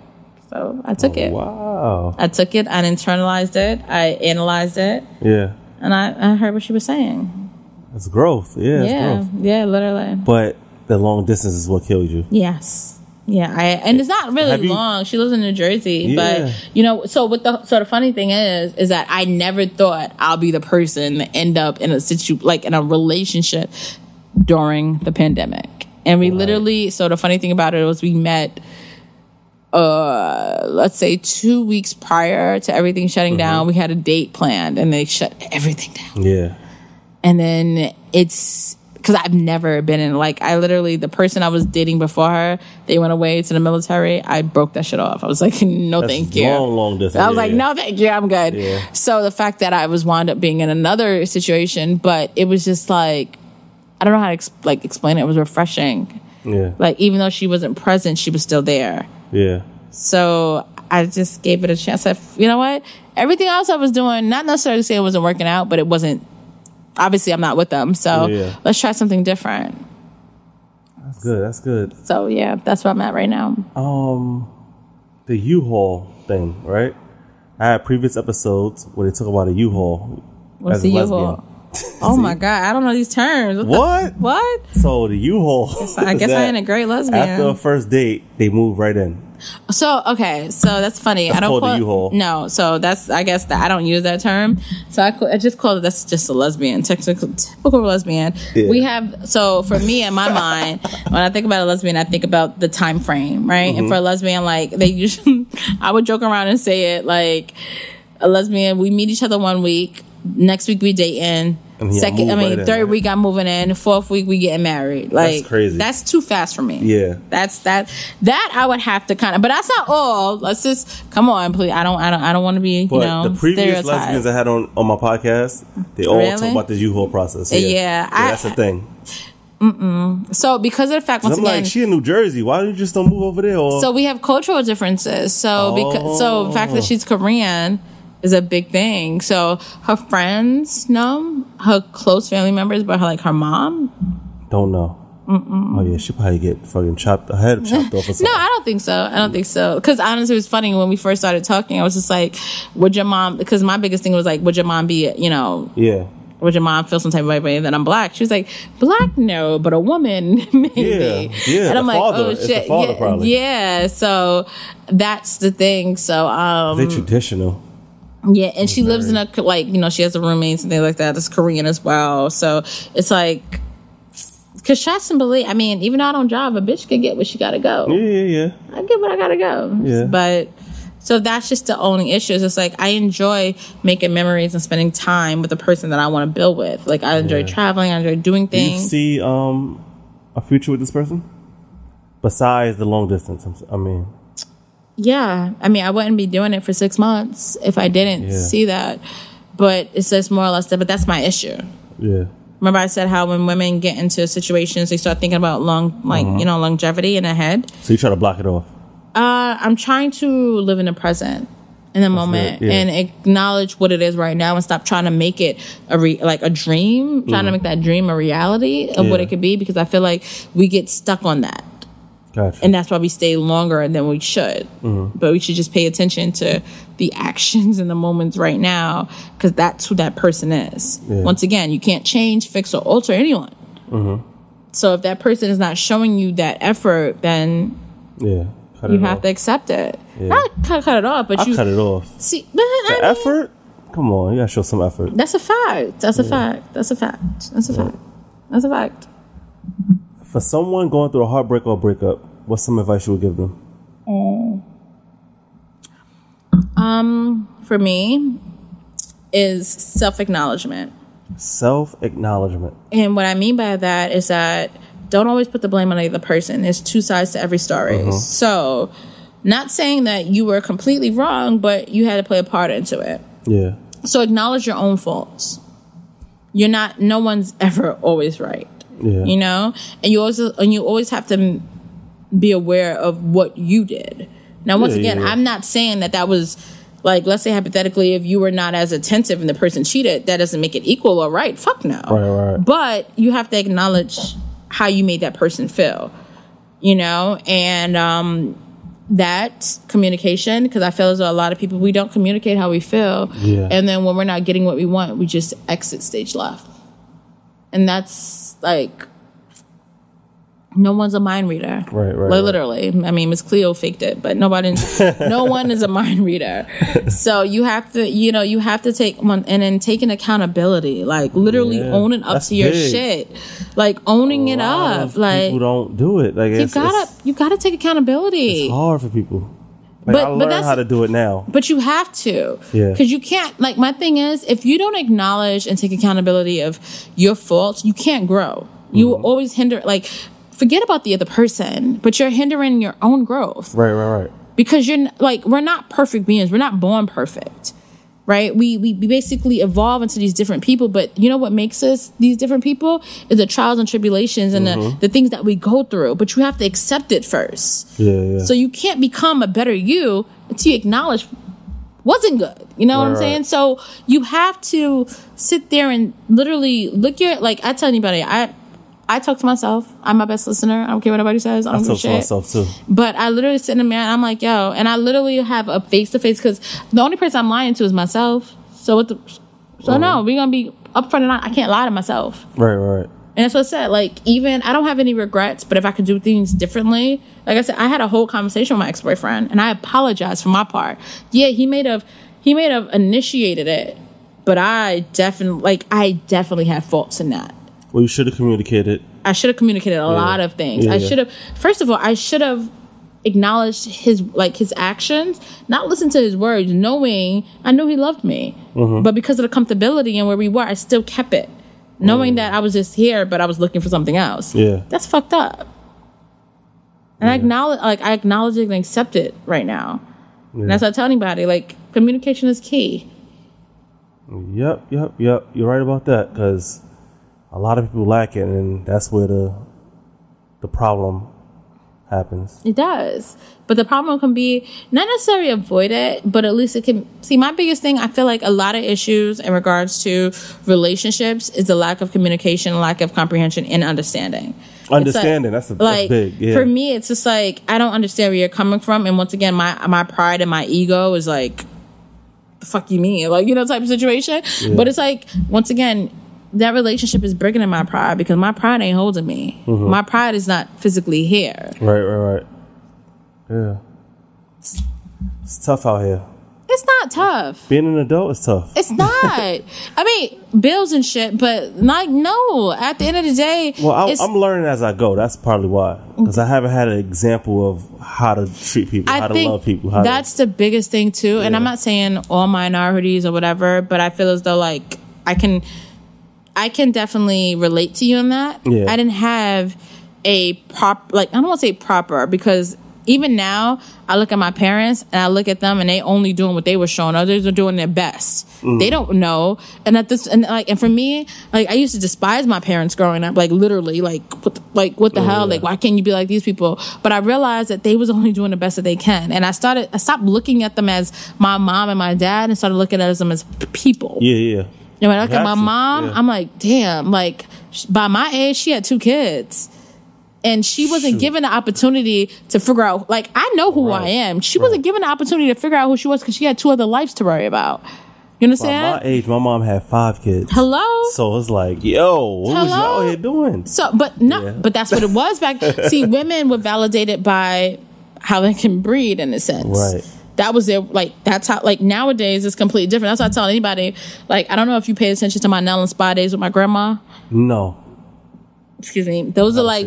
So I took it. Wow. I took it. I internalized it. I analyzed it, Yeah. and I, I heard what she was saying. It's growth. Yeah. It's yeah, growth. yeah, literally. But the long distance is what killed you. Yes. Yeah, I and it's not really you- long. She lives in New Jersey, Yeah. but you know, so what the so the funny thing is, is that I never thought I'll be the person that end up in a situ like in a relationship during the pandemic. And we literally, so the funny thing about it was we met, uh, let's say two weeks prior to everything shutting down. We had a date planned and they shut everything down. Yeah. And then it's because I've never been in like I literally the person I was dating before her, they went away to the military. I broke that shit off. I was like, no, That's thank you. long, long distance. I was Yeah, like, yeah. no, thank you, I'm good. Yeah. So the fact that I was wound up being in another situation, but it was just like I don't know how to ex- like explain it. It was refreshing. Yeah. Like even though she wasn't present, she was still there. Yeah. So I just gave it a chance. I, you know what? Everything else I was doing, not necessarily say it wasn't working out, but it wasn't. Obviously, I'm not with them, so Yeah. let's try something different. That's good. That's good. So yeah, that's where I'm at right now. Um, the U-Haul thing, right? I had previous episodes where they talk about a U-Haul. What's as the a U-Haul? lesbian. Oh my god, I don't know these terms. What? the- What? what? So the U-Haul. I guess I ain't a great lesbian. After a first date, they move right in. So okay, so that's funny. I don't called call U-Haul. No, so that's I guess that I don't use that term. So I, I just call it that's just a lesbian, typical, typical lesbian. Yeah. We have so for me in my mind, when I think about a lesbian, I think about the time frame, right? Mm-hmm. And for a lesbian, like they usually, I would joke around and say it like a lesbian. We meet each other one week, next week we date in. Yeah, Second, I mean, right third week I'm moving in. Fourth week we getting married. Like crazy. That's too fast for me. Yeah. That's that that I would have to kind of, but that's not all. Let's just come on, please. I don't, I don't, I don't want to be, But you know, the previous stereotyped. lesbians I had on, on my podcast, they all Really? talk about the U-Haul process. Uh, yeah, Yeah, I- that's the thing. So because of the fact, once I'm again, like, she in New Jersey. Why don't you just don't move over there? Or, so we have cultural differences. So because so the fact that oh. she's Korean is a big thing. So her friends know her close family members, but her like her mom. don't know. Oh yeah, she probably get fucking chopped, her head chopped off or something. No, I don't think so. I don't think so. Because honestly, it was funny when we first started talking. I was just like, "Would your mom?" Because my biggest thing was like, "Would your mom be, you know, yeah, would your mom feel some type of way that I'm black? She was like, black, no, but a woman, maybe. Yeah, yeah, And I'm like, father. oh shit. father, yeah, yeah. So that's the thing. So, um, they traditional. Yeah. And she lives in a, like, you know, she has a roommate and things like that. That's Korean as well. So it's like, cause shots and believe, I mean, even though I don't drive, a bitch can get where she gotta go. Yeah, yeah, yeah. I get what I gotta go. Yeah. But so that's just the only issue. It's like I enjoy making memories and spending time with the person that I want to build with. Like I enjoy Yeah. traveling, I enjoy doing Do you things. see um a future with this person besides the long distance? I mean, yeah. I mean, I wouldn't be doing it for six months if I didn't Yeah. see that. But it's just more or less that. But that's my issue. yeah, Remember, I said how when women get into situations, they start thinking about long, like Uh-huh. you know, longevity in their head. so you try to block it off. Uh, I'm trying to live in the present, in the moment, yeah. and acknowledge what it is right now, and stop trying to make it a re- like a dream. Trying to make that dream a reality of what Mm. It could be, because I feel like we get stuck on that, Gotcha. and that's why we stay longer than we should. Mm-hmm. But we should just pay attention to the actions and the moments right now, because that's who that person is. Yeah. Once again, you can't change, fix, or alter anyone. Mm-hmm. So if that person is not showing you that effort, then yeah, you have off. to accept it. Yeah. Not cut, cut it off, but I you cut it off. see. But I mean, effort. Come on, you gotta show some effort. That's a fact. That's a fact. That's a fact. That's a fact. That's a fact. For someone going through a heartbreak or breakup, what's some advice you would give them? Um, For me, is self acknowledgement, Self acknowledgement. and what I mean by that is that don't always put the blame on the other person. There's two sides to every story. So, not saying that you were completely wrong, but you had to play a part into it. Yeah, So acknowledge your own faults. You're not. No one's ever always right. Yeah, you know? And you also and you always have to be aware of what you did. Now once Yeah, again yeah, i'm not saying that that was like let's say hypothetically if you were not as attentive and the person cheated that doesn't make it equal or right. Fuck no. Right, right. but you have to acknowledge how you made that person feel you know? And um that communication because i feel as though a lot of people we don't communicate how we feel. Yeah. and then when we're not getting what we want we just exit stage left. And that's like no one's a mind reader. Right, right, Like, right. literally. I mean, Miss Cleo faked it, but nobody, no one is a mind reader. So you have to, you know, you have to take one and then taking accountability, like literally Yeah, owning up to your big. shit, like owning it up. Like people don't do it. Like you it's, gotta, it's you gotta take accountability. It's hard for people. Like, But- I but how to do it now. But you have to. Yeah. Because you can't, like, my thing is, if you don't acknowledge and take accountability of your faults, you can't grow. You Mm-hmm. will always hinder, like, forget about the other person, but you're hindering your own growth. Right, right, right. Because you're, like, we're not perfect beings. We're not born perfect. Right? We, we, we basically evolve into these different people, but you know what makes us these different people? Is the trials and tribulations and Mm-hmm. the, the things that we go through. But you have to accept it first. Yeah, yeah. So you can't become a better you until you acknowledge wasn't good. You know what I'm saying? right. So you have to sit there and literally look at like I tell anybody, I I talk to myself. I'm my best listener. I don't care what anybody says. I I don't a talk to myself too. But I literally sit in the mirror and I'm like, yo, and I literally have a face to face because the only person I'm lying to is myself. So what the so uh-huh. no, we're gonna be upfront and I, I can't lie to myself. Right, right, right. And that's what I said. Like, even I don't have any regrets, but if I could do things differently, like I said, I had a whole conversation with my ex boyfriend, and I apologized for my part. Yeah, he may have he may have initiated it, but I definitely like I definitely had faults in that. Well, you should have communicated. I should have communicated a lot of things. Yeah, I yeah. should have first of all, I should have acknowledged his like his actions, not listen to his words, knowing I knew he loved me. Mm-hmm. But because of the comfortability and where we were, I still kept it. Knowing that I was just here, but I was looking for something else. Mm. Yeah. That's fucked up. And I acknowledge like I acknowledge it and accept it right now. And that's what I tell anybody, like communication is key. Yep, yep, yep. You're right about that because a lot of people lack it, and that's where the the problem happens. It does. But the problem can be not necessarily avoid it, but at least it can see my biggest thing, I feel like a lot of issues in regards to relationships is the lack of communication, lack of comprehension and understanding. Understanding, that's a- that's like big, yeah. for me it's just like I don't understand where you're coming from and once again my my pride and my ego is like the fuck you mean? Like, you know, type of situation. But it's like, once again, that relationship is breaking in my pride because my pride ain't holding me. Mm-hmm. My pride is not physically here. Right, right, right. Yeah, it's, it's tough out here. It's not tough. Being an adult is tough. It's not. I mean, bills and shit, but like, no. At the end of the day, Well, I, it's, I'm learning as I go. That's probably why, because I haven't had an example of how to treat people, how I to love people. How that's the biggest thing too. And I'm not saying all minorities or whatever, but I feel as though like I can, I can definitely relate to you in that. Yeah. I didn't have a prop, like I don't want to say proper because even now I look at my parents and I look at them and they only doing what they were showing. Others are doing their best. Mm. They don't know. And at this, and like, and for me, like I used to despise my parents growing up, like literally, like what, the, like what the hell, yeah. like why can't you be like these people? But I realized that they was only doing the best that they can, and I started, I stopped looking at them as my mom and my dad, and started looking at them as people. Yeah, yeah. And when I look at my mom, yeah. I'm like, damn, like by my age, she had two kids. And she wasn't Shoot. given the opportunity to figure out, like, I know who I am. She wasn't given the opportunity to figure out who she was because she had two other lives to worry about. You By understand? my age, my mom had five kids. Hello? So it's like, yo, what was y'all here doing? So, but no, Yeah. but that's what it was back. See, women were validated by how they can breed in a sense. Right. That was their like. That's how like nowadays it's completely different. That's why I tell anybody like I don't know if you pay attention to my nail and spa days with my grandma. No. Excuse me. Those are like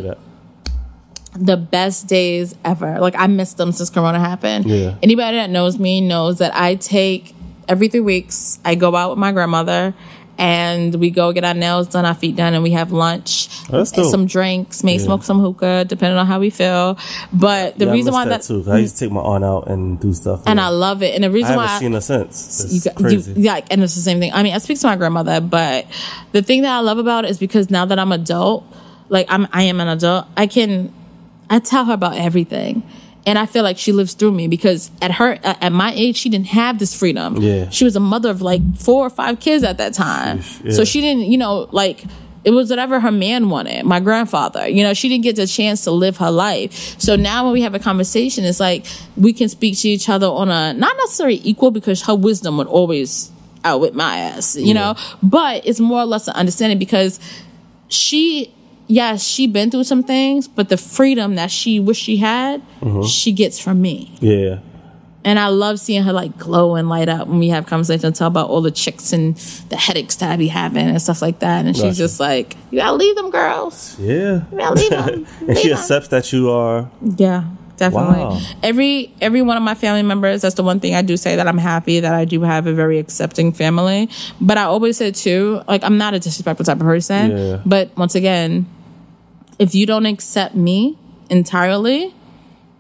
the best days ever. Like I missed them since Corona happened. Yeah. Anybody that knows me knows that I take every three weeks. I go out with my grandmother. And we go get our nails done, our feet done, and we have lunch, Oh, and some drinks, may Yeah. smoke some hookah, depending on how we feel. But the Yeah, I reason miss why that, that, too. I mm. used to take my aunt out and do stuff. and. I love it, and the reason I haven't why I- seen her since. It's you crazy. You, yeah, and it's the same thing. I mean, I speak to my grandmother, but the thing that I love about it is because now that I'm adult, like I'm, I am an adult, I can, I tell her about everything, and I feel like she lives through me because at her, at my age, she didn't have this freedom. Yeah. she was a mother of like four or five kids at that time, Sheesh, so she didn't, you know, like. It was whatever her man wanted, my grandfather. You know, she didn't get the chance to live her life. So now when we have a conversation, it's like we can speak to each other on a not necessarily equal because her wisdom would always outwit my ass, you know, but it's more or less an understanding because she yes, she been through some things, but the freedom that she wish she had, mm-hmm. she gets from me. Yeah. And I love seeing her like glow and light up when we have conversations and talk about all the chicks and the headaches that I be having and stuff like that. And she's just like, you gotta leave them girls. Yeah. You gotta leave them. and she Leave 'em." accepts that you are. Yeah, definitely. Wow. Every every one of my family members. That's the one thing I do say that I'm happy that I do have a very accepting family. But I always say too, like I'm not a disrespectful type of person. Yeah. But once again, if you don't accept me entirely.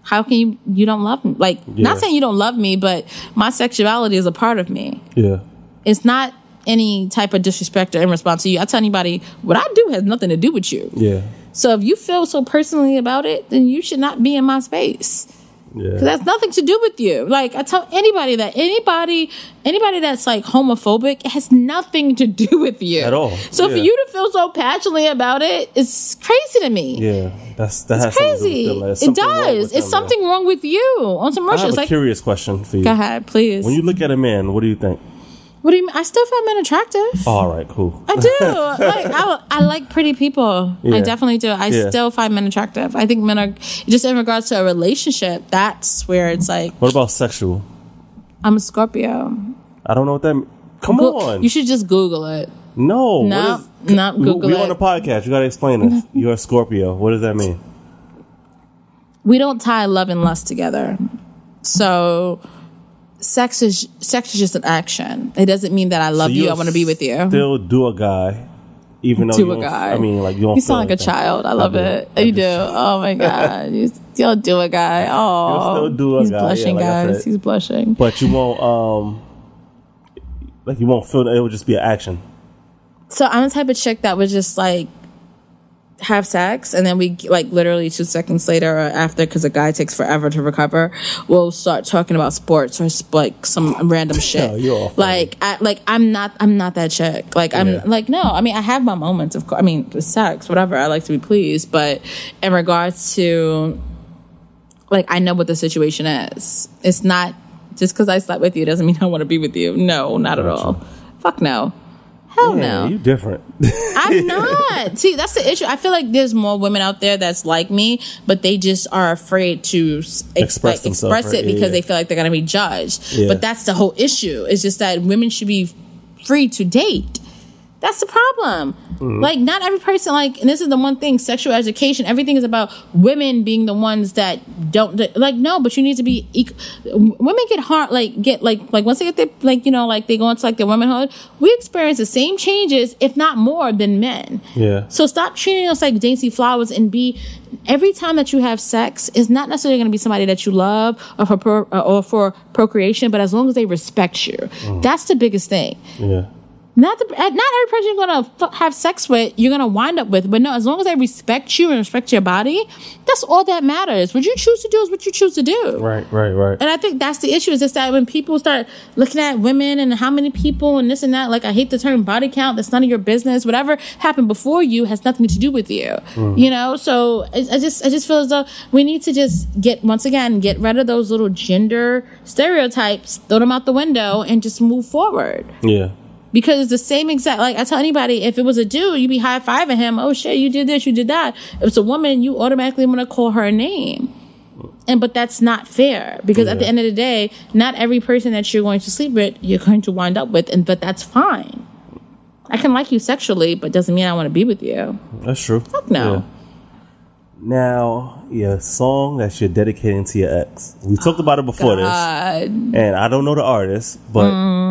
How can you you don't love me? Like Yeah. not saying you don't love me, but my sexuality is a part of me. Yeah. It's not any type of disrespect or in response to you. I tell anybody what I do has nothing to do with you. Yeah. So if you feel so personally about it, then you should not be in my space. Yeah. That's nothing to do with you. Like I tell anybody that anybody anybody that's like homophobic it has nothing to do with you At all. So for you to feel so passionately about it, it's crazy to me. Yeah. That's that has It's to do crazy. It does. It's something wrong with you on some I have It's a like curious question for you. go ahead, please. When you look at a man, what do you think? What do you mean? I still find men attractive. Oh, all right, cool. I do. like I, I like pretty people. Yeah. I definitely do. I Yeah. still find men attractive. I think men are just in regards to a relationship. That's where it's like What about sexual? I'm a Scorpio. I don't know what that. means. Come Go- on. You should just Google it. no. No, is- not Google we it. on a podcast. You got to explain this. You're a Scorpio. What does that mean? We don't tie love and lust together. So sex is sex is just an action. It doesn't mean that I love So you. I want to be with you. Still do a guy, even though Do you a guy. I mean, like you don't. You sound like a child. I love do. it. I You do. Oh my god. You still do a guy. Oh, still do a guy. he's guy, blushing, yeah, like guys. He's blushing. But you won't. Um, like you won't feel. That it will just be an action. So I'm the type of chick that would just like have sex and then we like literally two seconds later or after because a guy takes forever to recover we'll start talking about sports or like some random shit. Yo, you're like I, like i'm not i'm not that chick. Like i'm Yeah. like no i mean i have my moments of course i mean sex whatever i like to be pleased but in regards to like i know what the situation is. It's not just because i slept with you doesn't mean i want to be with you. No not at all. Fuck no hell Yeah, no you different. I'm not. See, that's the issue. I feel like there's more women out there that's like me, but they just are afraid to ex- Express like, express it because Yeah. they feel like they're gonna be judged. Yeah. But that's the whole issue. It's just that women should be free to date. That's the problem. Mm-hmm. Like, not every person, like, and this is the one thing sexual education, everything is about women being the ones that don't, like, no, but you need to be, women get hard, like, get, like, like, once they get their, like, you know, like, they go into, like, their womanhood, we experience the same changes, if not more, than men. Yeah. So stop treating us like dainty flowers and be, every time that you have sex is not necessarily going to be somebody that you love or for, pro, or for procreation, but as long as they respect you. That's the biggest thing yeah. Not the, eh, not every person you're gonna f- have sex with you're gonna wind up with but no as long as they respect you and respect your body that's all that matters what you choose to do is what you choose to do Right. Right. Right. and i think that's the issue is just that when people start looking at women and how many people and this and that like i hate the term body count that's none of your business whatever happened before you has nothing to do with you mm-hmm. you know so I, I just i just feel as though we need to just get once again get rid of those little gender stereotypes throw them out the window and just move forward Yeah. Because it's the same exact like I tell anybody if it was a dude you'd be high fiving him oh shit you did this you did that if it's a woman you automatically want to call her a name and but that's not fair because at the end of the day not every person that you're going to sleep with you're going to wind up with and but that's fine I can like you sexually but doesn't mean I want to be with you That's true. Fuck no. Yeah. Now, your song that you're dedicating to your ex. We talked about it before this, and I don't know the artist, but Mm.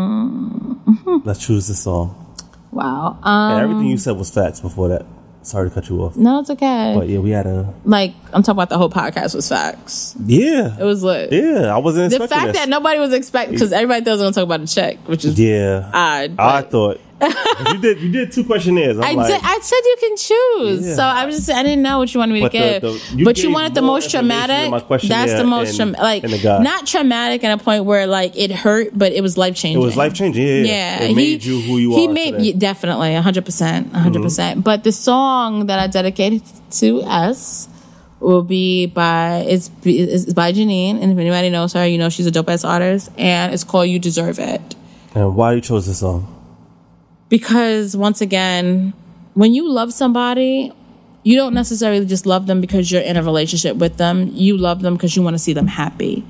Let's choose the song. wow um And everything you said was facts before that. Sorry to cut you off, no it's okay but yeah, we had a like I'm talking about the whole podcast was facts yeah, it was lit yeah. I wasn't the fact this. that nobody was expecting because everybody thought I was going to talk about a check which is yeah, odd. I thought you did. You did two questionnaires. I'm I like, did. I said you can choose. Yeah. So I was just. I didn't know what you wanted me to But the- give. the- you but you wanted the most traumatic. That's the most and- traumatic. Like not traumatic in a point where like it hurt, but it was life changing. it was life changing. Yeah, Yeah, It made you who you he are. Mm-hmm. made today. definitely hundred percent, hundred percent. But the song that I dedicated to us will be by it's, it's by Janine, and if anybody knows her, you know she's a dope ass artist, and it's called "You Deserve It." And why you chose this song? Because once again when you love somebody you don't necessarily just love them because you're in a relationship with them. You love them because you want to see them happy.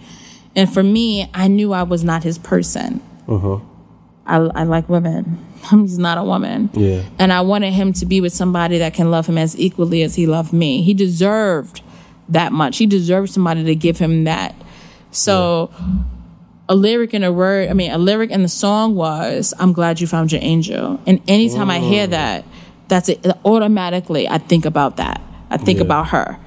And for me, I knew I was not his person. Uh-huh. I, I like women. He's not a woman. Yeah. And I wanted him to be with somebody that can love him as equally as he loved me. He deserved that much. He deserved somebody to give him that. So a lyric and a word, I mean, a lyric and the song was, I'm glad you found your angel. And anytime I hear mm. that, that's it. Automatically, I think about that. I think Yeah. about her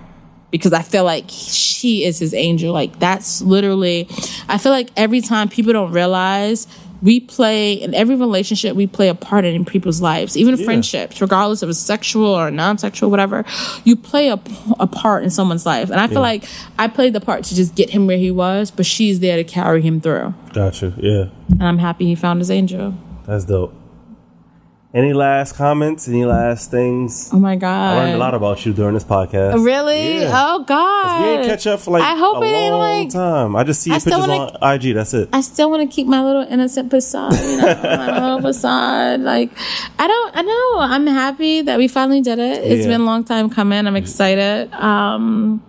because I feel like she is his angel. Like that's literally, I feel like every time people don't realize we play in every relationship, we play a part in people's lives, even Yeah. friendships, regardless of it's sexual or non-sexual, whatever. You play a, a part in someone's life, and I feel Yeah. like I played the part to just get him where he was, but she's there to carry him through, Gotcha. Yeah. and I'm happy he found his angel. That's dope. Any last comments? Any last things? Oh my god! I learned a lot about you during this podcast. Really? Yeah. Oh god! We ain't catch up for like I hope a it ain't long like time. I just see I your pictures wanna- on IG. That's it. I still want to keep my little innocent facade, you know, my little facade. Like, I don't, I know. I'm happy that we finally did it. It's Yeah. been a long time coming. I'm excited. Um,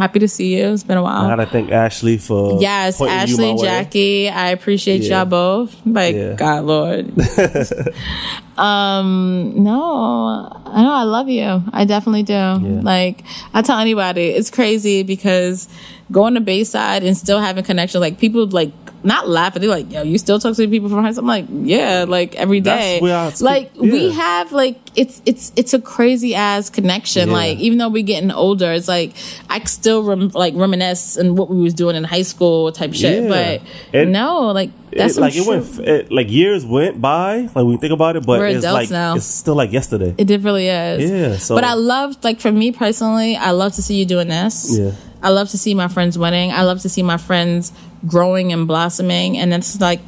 happy to see you. It's been a while. I gotta thank Ashley for Yes, Ashley, my way. Jackie. I appreciate Yeah. y'all both. Like, Yeah. God, Lord. um, no, I know I love you. I definitely do. Like, I tell anybody, it's crazy because going to Bayside and still having connection, like people like not laughing. They're like, "Yo, you still talk to people from high school?" I'm like, "Yeah, like every day. That's day." where like we have like it's it's it's a crazy ass connection. Yeah. Like even though we're getting older, it's like I still rem- like reminisce and what we was doing in high school type shit. Yeah. But And no, like that's it, like some it went, it, like years went by. Like when you think about it, but We're it's like now. it's still like yesterday. It really is. Yeah, so- but I love, like, for me personally, I love to see you doing this. Yeah. I love to see my friends winning. I love to see my friends growing and blossoming. And it's like,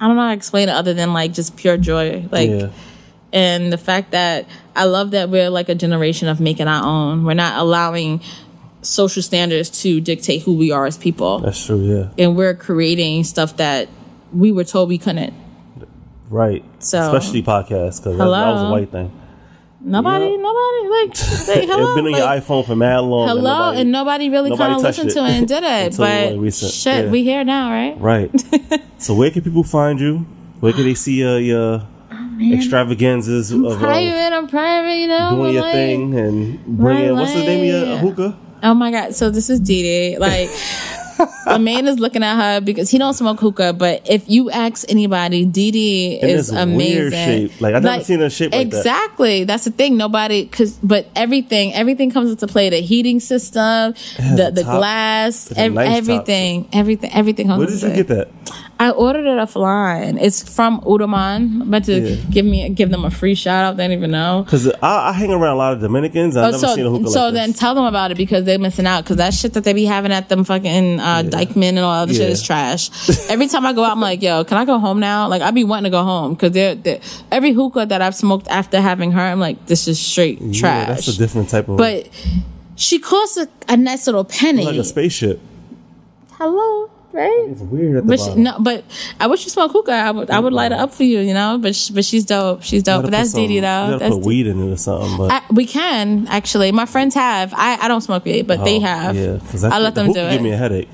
I don't know how to explain it other than like just pure joy. Like, yeah, and the fact that I love that we're like a generation of making our own. We're not allowing social standards to dictate who we are as people. that's true. Yeah, And we're creating stuff that we were told we couldn't. right. So- especially podcasts because that, that was a white thing. Nobody, Yeah. nobody, like, say hello. it's been on like, your iPhone for mad long. Hello, nobody- and nobody really nobody kind of listened it to it and did it. but shit, Yeah. we here now, right? Right. so where can people find you? Where can they see uh, your extravaganzas of uh, Private, I'm private, you know. doing your like, thing and bringing? What's the name of your hookah? Oh my god! So this is Dee Dee. Like, a man is looking at her because he don't smoke hookah. But if you ask anybody, Dee Dee And is amazing. weird shape. Like, I've never seen a shape like that. exactly. That's the thing. Nobody, cause but everything, everything comes into play. The heating system, the the top. glass, ev- nice top, everything, everything, everything. Where did you play. get that? I ordered it offline. It's from Oduman. I'm about to Yeah. give me give them a free shout out. They don't even know. Because I, I hang around a lot of Dominicans. I've Oh, never so seen a hookah so like then tell them about it because they're missing out. Because that shit that they be having at them fucking uh, Dyckman and all that other shit is trash. every time I go out, I'm like, yo, can I go home now? Like I be wanting to go home because they're, they're every hookah that I've smoked after having her, I'm like, this is straight Yeah, trash. that's a different type of. but she costs a, a nice little penny. like a spaceship. Hello, right? It's weird at the But she, no, but I wish you smoked hookah. I would, I would light it up for you, you know. But sh- but she's dope. She's dope. But that's put some- Dee Dee You though. gotta That's put weed in it or something. But I, we can actually. My friends have. I, I don't smoke weed, but they Oh, have. Yeah, I let the them do it. Give me a headache.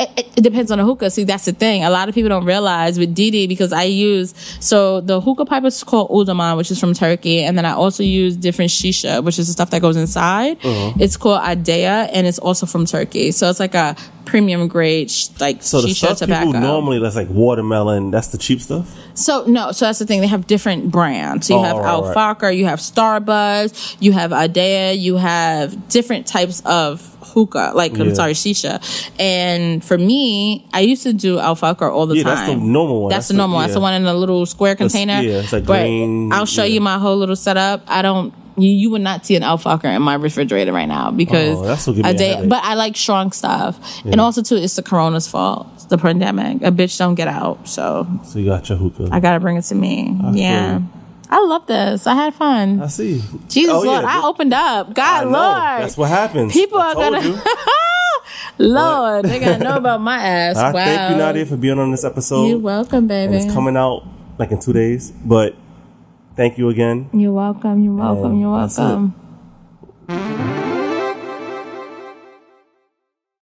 It, it. it depends on the hookah. See, that's the thing. A lot of people don't realize with Didi because I use so the hookah pipe is called Oduman, which is from Turkey, and then I also use different shisha, which is the stuff that goes inside. Uh-huh. It's called Adea, and it's also from Turkey. So it's like a premium grade sh- like So the stuff tobacco. people normally that's like watermelon. That's the cheap stuff. So no, so that's the thing. They have different brands. So you Oh, have right, right. You have Starbuzz, you have Adea, you have different types of hookah, like Yeah. I'm sorry, shisha. And for me, I used to do Al Fakher all the Yeah, time. that's the normal one. That's, That's the the- normal. one. That's the one in the little square container. yeah, it's like green, I'll show yeah. you my whole little setup. I don't. You, you would not see an Al Fakher in my refrigerator right now because Oh, that's what a Adea- headache. but I like strong stuff. And also too, it's the corona's fault. It's the pandemic. A bitch don't get out. So So you got your hookah. I gotta bring it to me. feel yeah. I love this. I had fun. I see. Jesus Oh, Lord, yeah, I opened up. I God. Lord. That's what happens. People I are gonna. Lord, they gotta know about my ass. I wow. thank you, Nadia, for being on this episode. You're welcome, baby. And it's coming out like in two days. But Thank you again. You're welcome. You're welcome. And you're welcome.